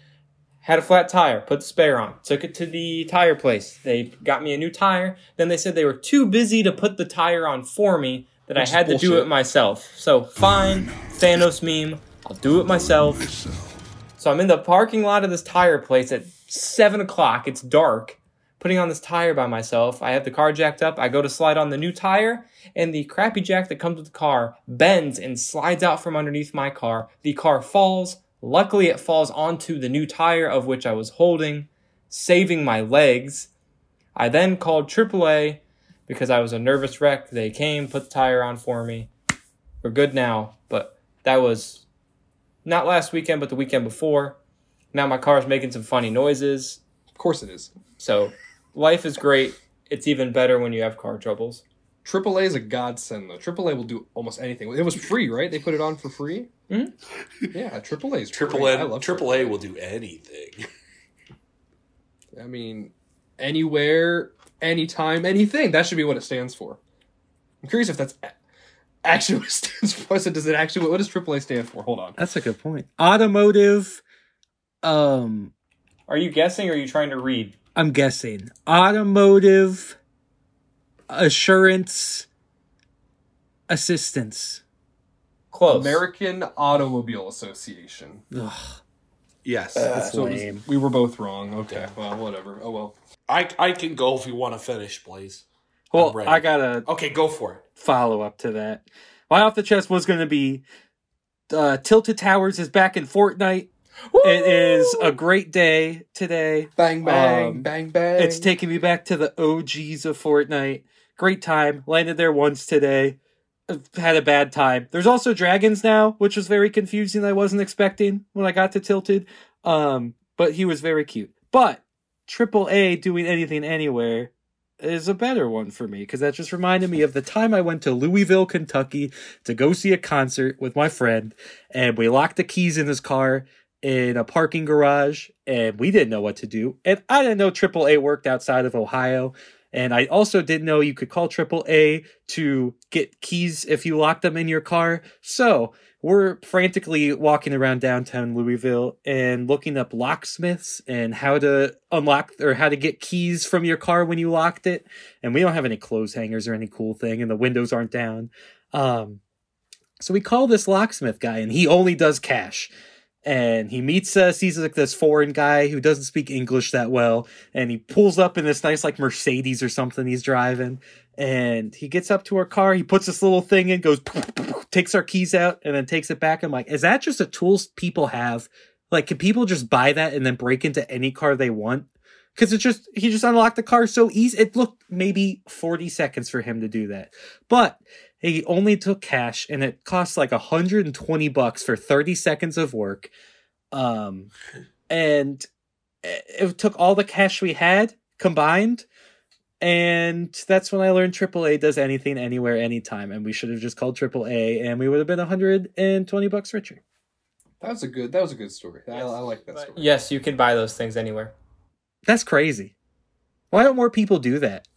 had a flat tire, put the spare on, took it to the tire place. They got me a new tire. Then they said they were too busy to put the tire on for me, that
Which
I had to do it myself. So, fine, Thanos meme, I'll do it myself. So, I'm in the parking lot of this tire place at 7 o'clock. It's dark. Putting on this tire by myself. I have the car jacked up. I go to slide on the new tire, and the crappy jack that comes with the car bends and slides out from underneath my car. The car falls. Luckily, it falls onto the new tire of which I was holding, saving my legs. I then called AAA because I was a nervous wreck. They came, put the tire on for me. We're good now, but that was not last weekend, but the weekend before. Now my car's making some funny noises.
Of course it is.
So life is great. It's even better when you have car troubles.
AAA is a godsend though. AAA will do almost anything. It was free, right? They put it on for free.
Mhm.
Yeah, AAA is
Triple
great.
A,
I love
Triple A will do anything.
I mean, anywhere, anytime, anything. That should be what it stands for. I'm curious if that's actually [LAUGHS] what it stands for. So does it actually? What does AAA stand for? Hold on.
That's a good point. Automotive. Um,
Are you guessing or are you trying to read?
I'm guessing automotive assurance assistance.
Close.
American Automobile Association.
Ugh,
Yes,
that's
So it was-
lame.
we were both wrong. Okay, well, whatever. Oh well.
I I can go if you want to finish, Blaze.
Well,
I'm.
I got a
Okay, go for it.
follow up to that. My off the chest was going to be uh, Tilted Towers is back in Fortnite. It is a great day today.
Bang bang
Um,
bang bang.
It's taking me back to the OGs of Fortnite. Great time. Landed there once today. Had a bad time. There's also dragons now, which was very confusing. I wasn't expecting when I got to Tilted. Um, but he was very cute. But Triple A doing anything anywhere is a better one for me because that just reminded me of the time I went to Louisville, Kentucky to go see a concert with my friend, and we locked the keys in his car in a parking garage, and we didn't know what to do. And I didn't know AAA worked outside of Ohio, And I also didn't know you could call AAA to get keys if you locked them in your car. So we're frantically walking around downtown Louisville and looking up locksmiths and how to unlock or how to get keys from your car when you locked it. And we don't have any clothes hangers or any cool thing, and the windows aren't down. Um, so we call this locksmith guy, and he only does cash. And he meets uh, us. He's like this foreign guy who doesn't speak English that well. And he pulls up in this nice, like Mercedes or something he's driving. And he gets up to our car. He puts this little thing in, goes, takes our keys out, and then takes it back. I'm like, is that just a tool people have? Like, can people just buy that and then break into any car they want? Because it just, he just unlocked the car so easy. It looked maybe 40 seconds for him to do that. But he only took cash and it cost like 120 bucks for 30 seconds of work um and it it took all the cash we had combined and that's when i learned aaa does anything anywhere anytime and we should have just called aaa and we would have been 120 bucks richer
That was a good. That was a good story. I, I like that story.
Yes, you can buy those things anywhere.
that's crazy why don't more people do that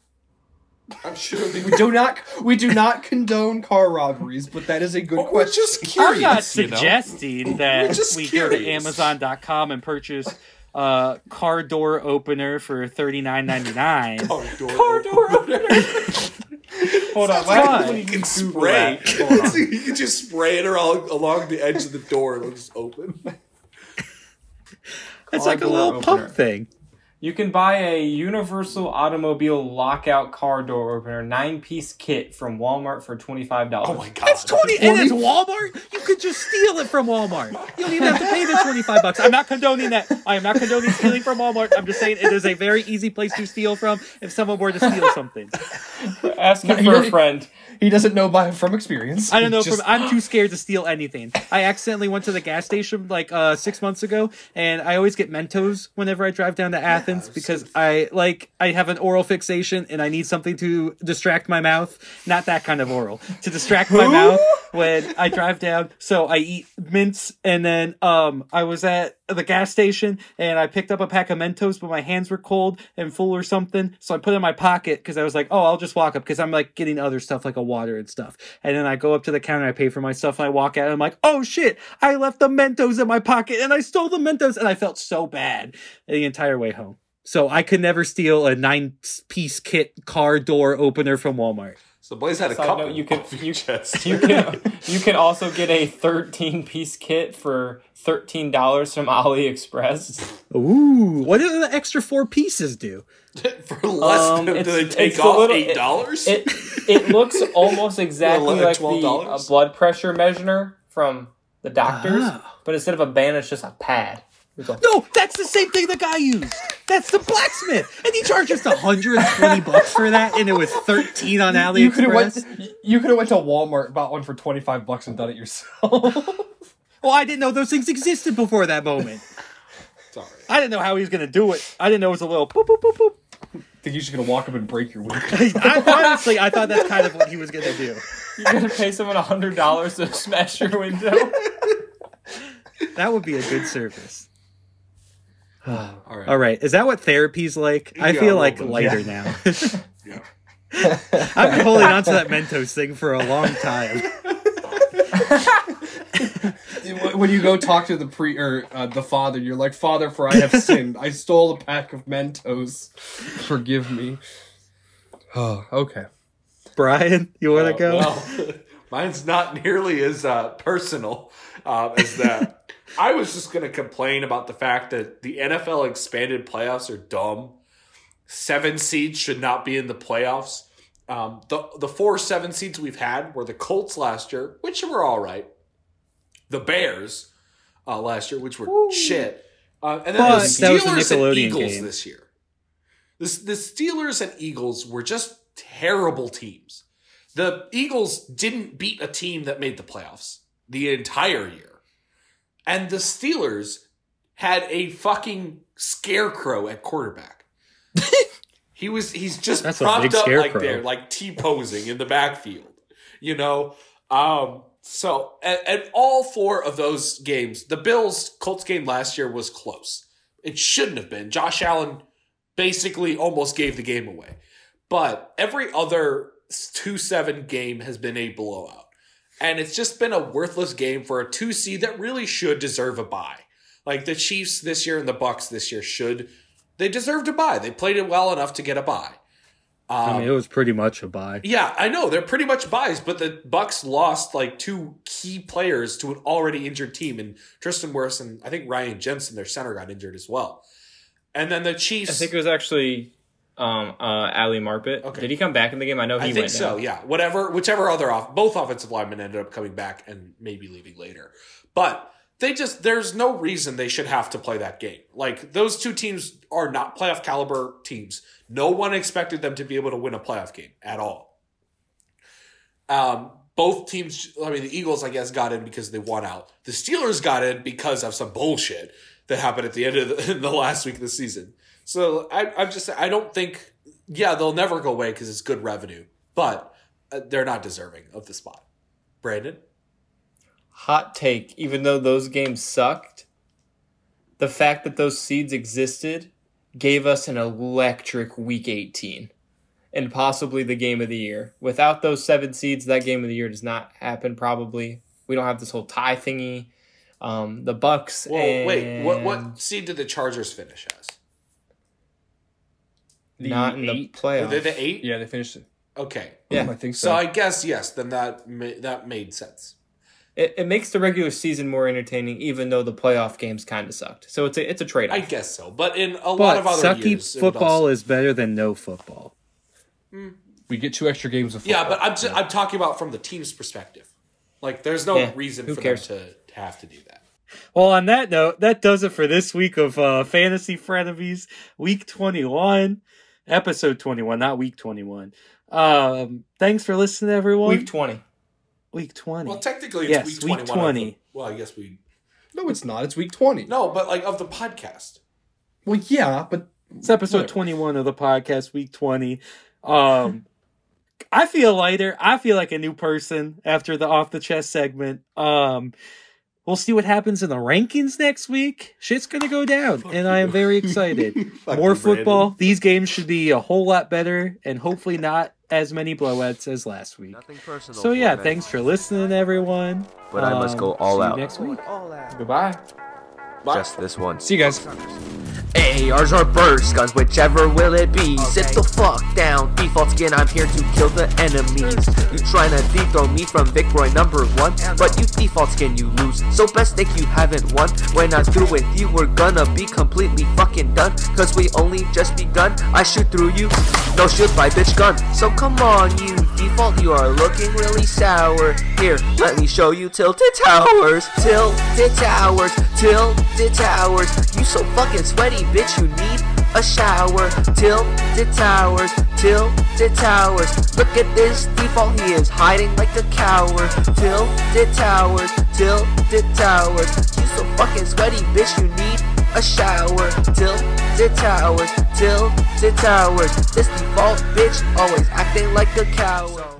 I'm sure they
We do not. We do not condone car robberies, but that is a good
But we're
question.
just curious.
I'm not
you know?
suggesting that
We're just
we go to. Amazon.com and purchase a car door opener for thirty nine ninety nine.
Car door opener. [LAUGHS]
Hold on,
Sounds
what happens
fun.
when
You can spray.
that? [LAUGHS]
You can just spray it along, along the edge of the door and it'll just open.
It's
Car
like a
door
little pump thing.
You can buy a universal automobile lockout car door opener nine piece kit from Walmart for twenty five dollars.
Oh my god.
That's twenty, and it's Walmart. You could just steal it from Walmart. You don't even have to pay the twenty five bucks. I'm not condoning that. I am not condoning stealing from Walmart. I'm just saying it is a very easy place to steal from if someone were to steal something.
Ask
No,
for a friend.
He doesn't know by from experience.
I don't know.
Just-
from, I'm too scared to steal anything. I accidentally went to the gas station like uh, six months ago, and I always get Mentos whenever I drive down to Athens because I like I have an oral fixation and I need something to distract my mouth. Not that kind of oral to distract my mouth when I drive down. So I eat mints, and then um I was at the gas station and I picked up a pack of Mentos, but my hands were cold and full or something. So I put it in my pocket because I was like, oh, I'll just walk up because I'm like getting other stuff like a water and stuff. And then I go up to the counter, I pay for my stuff, and I walk out. And I'm like, oh shit, I left the Mentos in my pocket and I stole the Mentos, and I felt so bad the entire way home. So I could never steal a nine piece kit car door opener from Walmart.
So Blaze had a
Side
couple
note, you can- you-
chest.
You can [LAUGHS] you can also get a thirteen piece kit for thirteen dollars from AliExpress.
Ooh, what do the extra four pieces do? [LAUGHS]
for less
Um,
than do they take off
little-
eight dollars?
It it looks [LAUGHS] almost exactly like the
$12?
uh, blood pressure measure from the doctors,
Ah.
but instead of a band, it's just a pad.
No, that's the same thing the guy used. That's the blacksmith, and he charged us 120 bucks for that, and it was 13 on AliExpress.
you could have went. You could have went to Walmart, bought one for twenty five bucks, and done it yourself.
well, I didn't know those things existed before that moment.
Sorry.
I didn't know how he was going to do it. I didn't know it was a little boop boop boop boop.
think you're just gonna walk up and break your window. [LAUGHS]
I, honestly, I thought that's kind of what he was going to do.
You're gonna pay someone a hundred dollars to smash your window. [LAUGHS]
That would be a good service. [SIGHS]
All right.
All right, is that what therapy's like? I feel like
little
lighter
bit.
now. [LAUGHS]
Yeah. [LAUGHS]
I've been holding on to that Mentos thing for a long time. [LAUGHS]
when you go talk to the pre or uh, the father, you're like, "Father, for I have sinned. I stole a pack of Mentos. Forgive me." Oh, [SIGHS] [SIGHS] okay.
Brian, you want to
Uh,
go?
well, mine's not nearly as uh, personal uh, as that. I was just going to complain about the fact that the NFL expanded playoffs are dumb. Seven seeds should not be in the playoffs. Um, the the four seven seeds we've had were the Colts last year, which were all right. The Bears uh, last year, which were shit, uh, and then
But
the Steelers and Eagles
game.
this year. The, the Steelers and Eagles were just terrible teams. The Eagles didn't beat a team that made the playoffs the entire year. And the Steelers had a fucking scarecrow at quarterback. [LAUGHS] he was he's just
That's
propped up like
scarecrow.
there, like T posing in the backfield. You know? Um so and, and all four of those games, the Bills Colts game last year was close. It shouldn't have been. Josh Allen basically almost gave the game away. but every other 2 7 game has been a blowout. And it's just been a worthless game for a two seed that really should deserve a bye. Like the Chiefs this year and the Bucks this year should, they deserve to buy. They played it well enough to get a bye.
I mean, um, it was pretty much a buy.
Yeah, I know they're pretty much buys, but the Bucks lost like two key players to an already injured team, and Tristan Wirfs and I think Ryan Jensen, their center, got injured as well. And then the Chiefs,
I think it was actually um, uh, Ali Marpet.
Okay.
Did he come back in the game? I know he
I think
went
so.
down.
Yeah, whatever, whichever other off, both offensive linemen ended up coming back and maybe leaving later, but they just there's no reason they should have to play that game. Like those two teams are not playoff caliber teams. No one expected them to be able to win a playoff game at all. Um, both teams, I mean, the Eagles, I guess, got in because they won out. The Steelers got in because of some bullshit that happened at the end of the, [LAUGHS] the last week of the season. So I, I'm just, I don't think, yeah, they'll never go away because it's good revenue, but uh, they're not deserving of the spot. Brandon?
Hot take. Even though those games sucked, the fact that those seeds existed gave us an electric Week 18 and possibly the game of the year. Without those seven seeds, that game of the year does not happen. Probably we don't have this whole tie thingy. Um, the Bucks.
Well, wait, what, what seed did the Chargers finish as?
Not in the
eight?
playoffs.
Were they the eight?
Yeah, they finished it.
Okay.
Yeah.
I think so.
So I guess, yes, then that, ma- that made sense.
It, it makes the regular season more entertaining, even though the playoff games kind of sucked. So it's a it's a trade off.
I guess so. But in a lot of other
sucky
years, it would
football
also-
is better than no football.
we get two extra games of football.
Yeah, but I'm just, I'm talking about from the team's perspective. Like, there's no
Yeah,
reason
who
for
cares?
them to, to have to do that.
Well, on that note, that does it for this week of uh, Fantasy Frenemies, week 21, episode 21, not week 21. Um, thanks for listening, everyone.
Week twenty.
Week 20.
Well, technically, it's
Yes,
week
week
21. of
20.
the- well, I guess we.
no, it's not. It's week twenty.
No, but like of the podcast.
Well, yeah, but
It's episode
Whatever.
21 of the podcast, week 20. Um, I feel lighter. I feel like a new person after the off the chest segment. Um, we'll see what happens in the rankings next week. Shit's gonna go down, and I am very excited. [LAUGHS] More football.
Brandon.
These games should be a whole lot better, and hopefully not as many blowouts as last week.
Nothing personal.
So yeah,
man.
thanks for listening, everyone.
But I must
Um,
go all
see
out.
You next week.
Goodbye.
Just this one.
see you guys.
ARs or burst guns, whichever will it be. Sit the fuck down. Default skin, I'm here to kill the enemies. You tryna dethrone me from Vicroy number one, but you default skin, you lose. So best think you haven't won. When I'm through with you, we're gonna be completely fucking done. Cause we only just begun. I shoot through you, no shoot by bitch gun. So come on, you default, you are looking really sour. Here, let me show you tilted towers, tilted towers, tilted towers. You so fucking sweaty, bitch, you need a shower. Tilted towers, tilted towers. Look at this default, he is hiding like a coward. Tilted towers, tilted towers. You so fucking sweaty, bitch, you need a shower. Tilted towers, tilted towers. This default bitch always acting like a coward.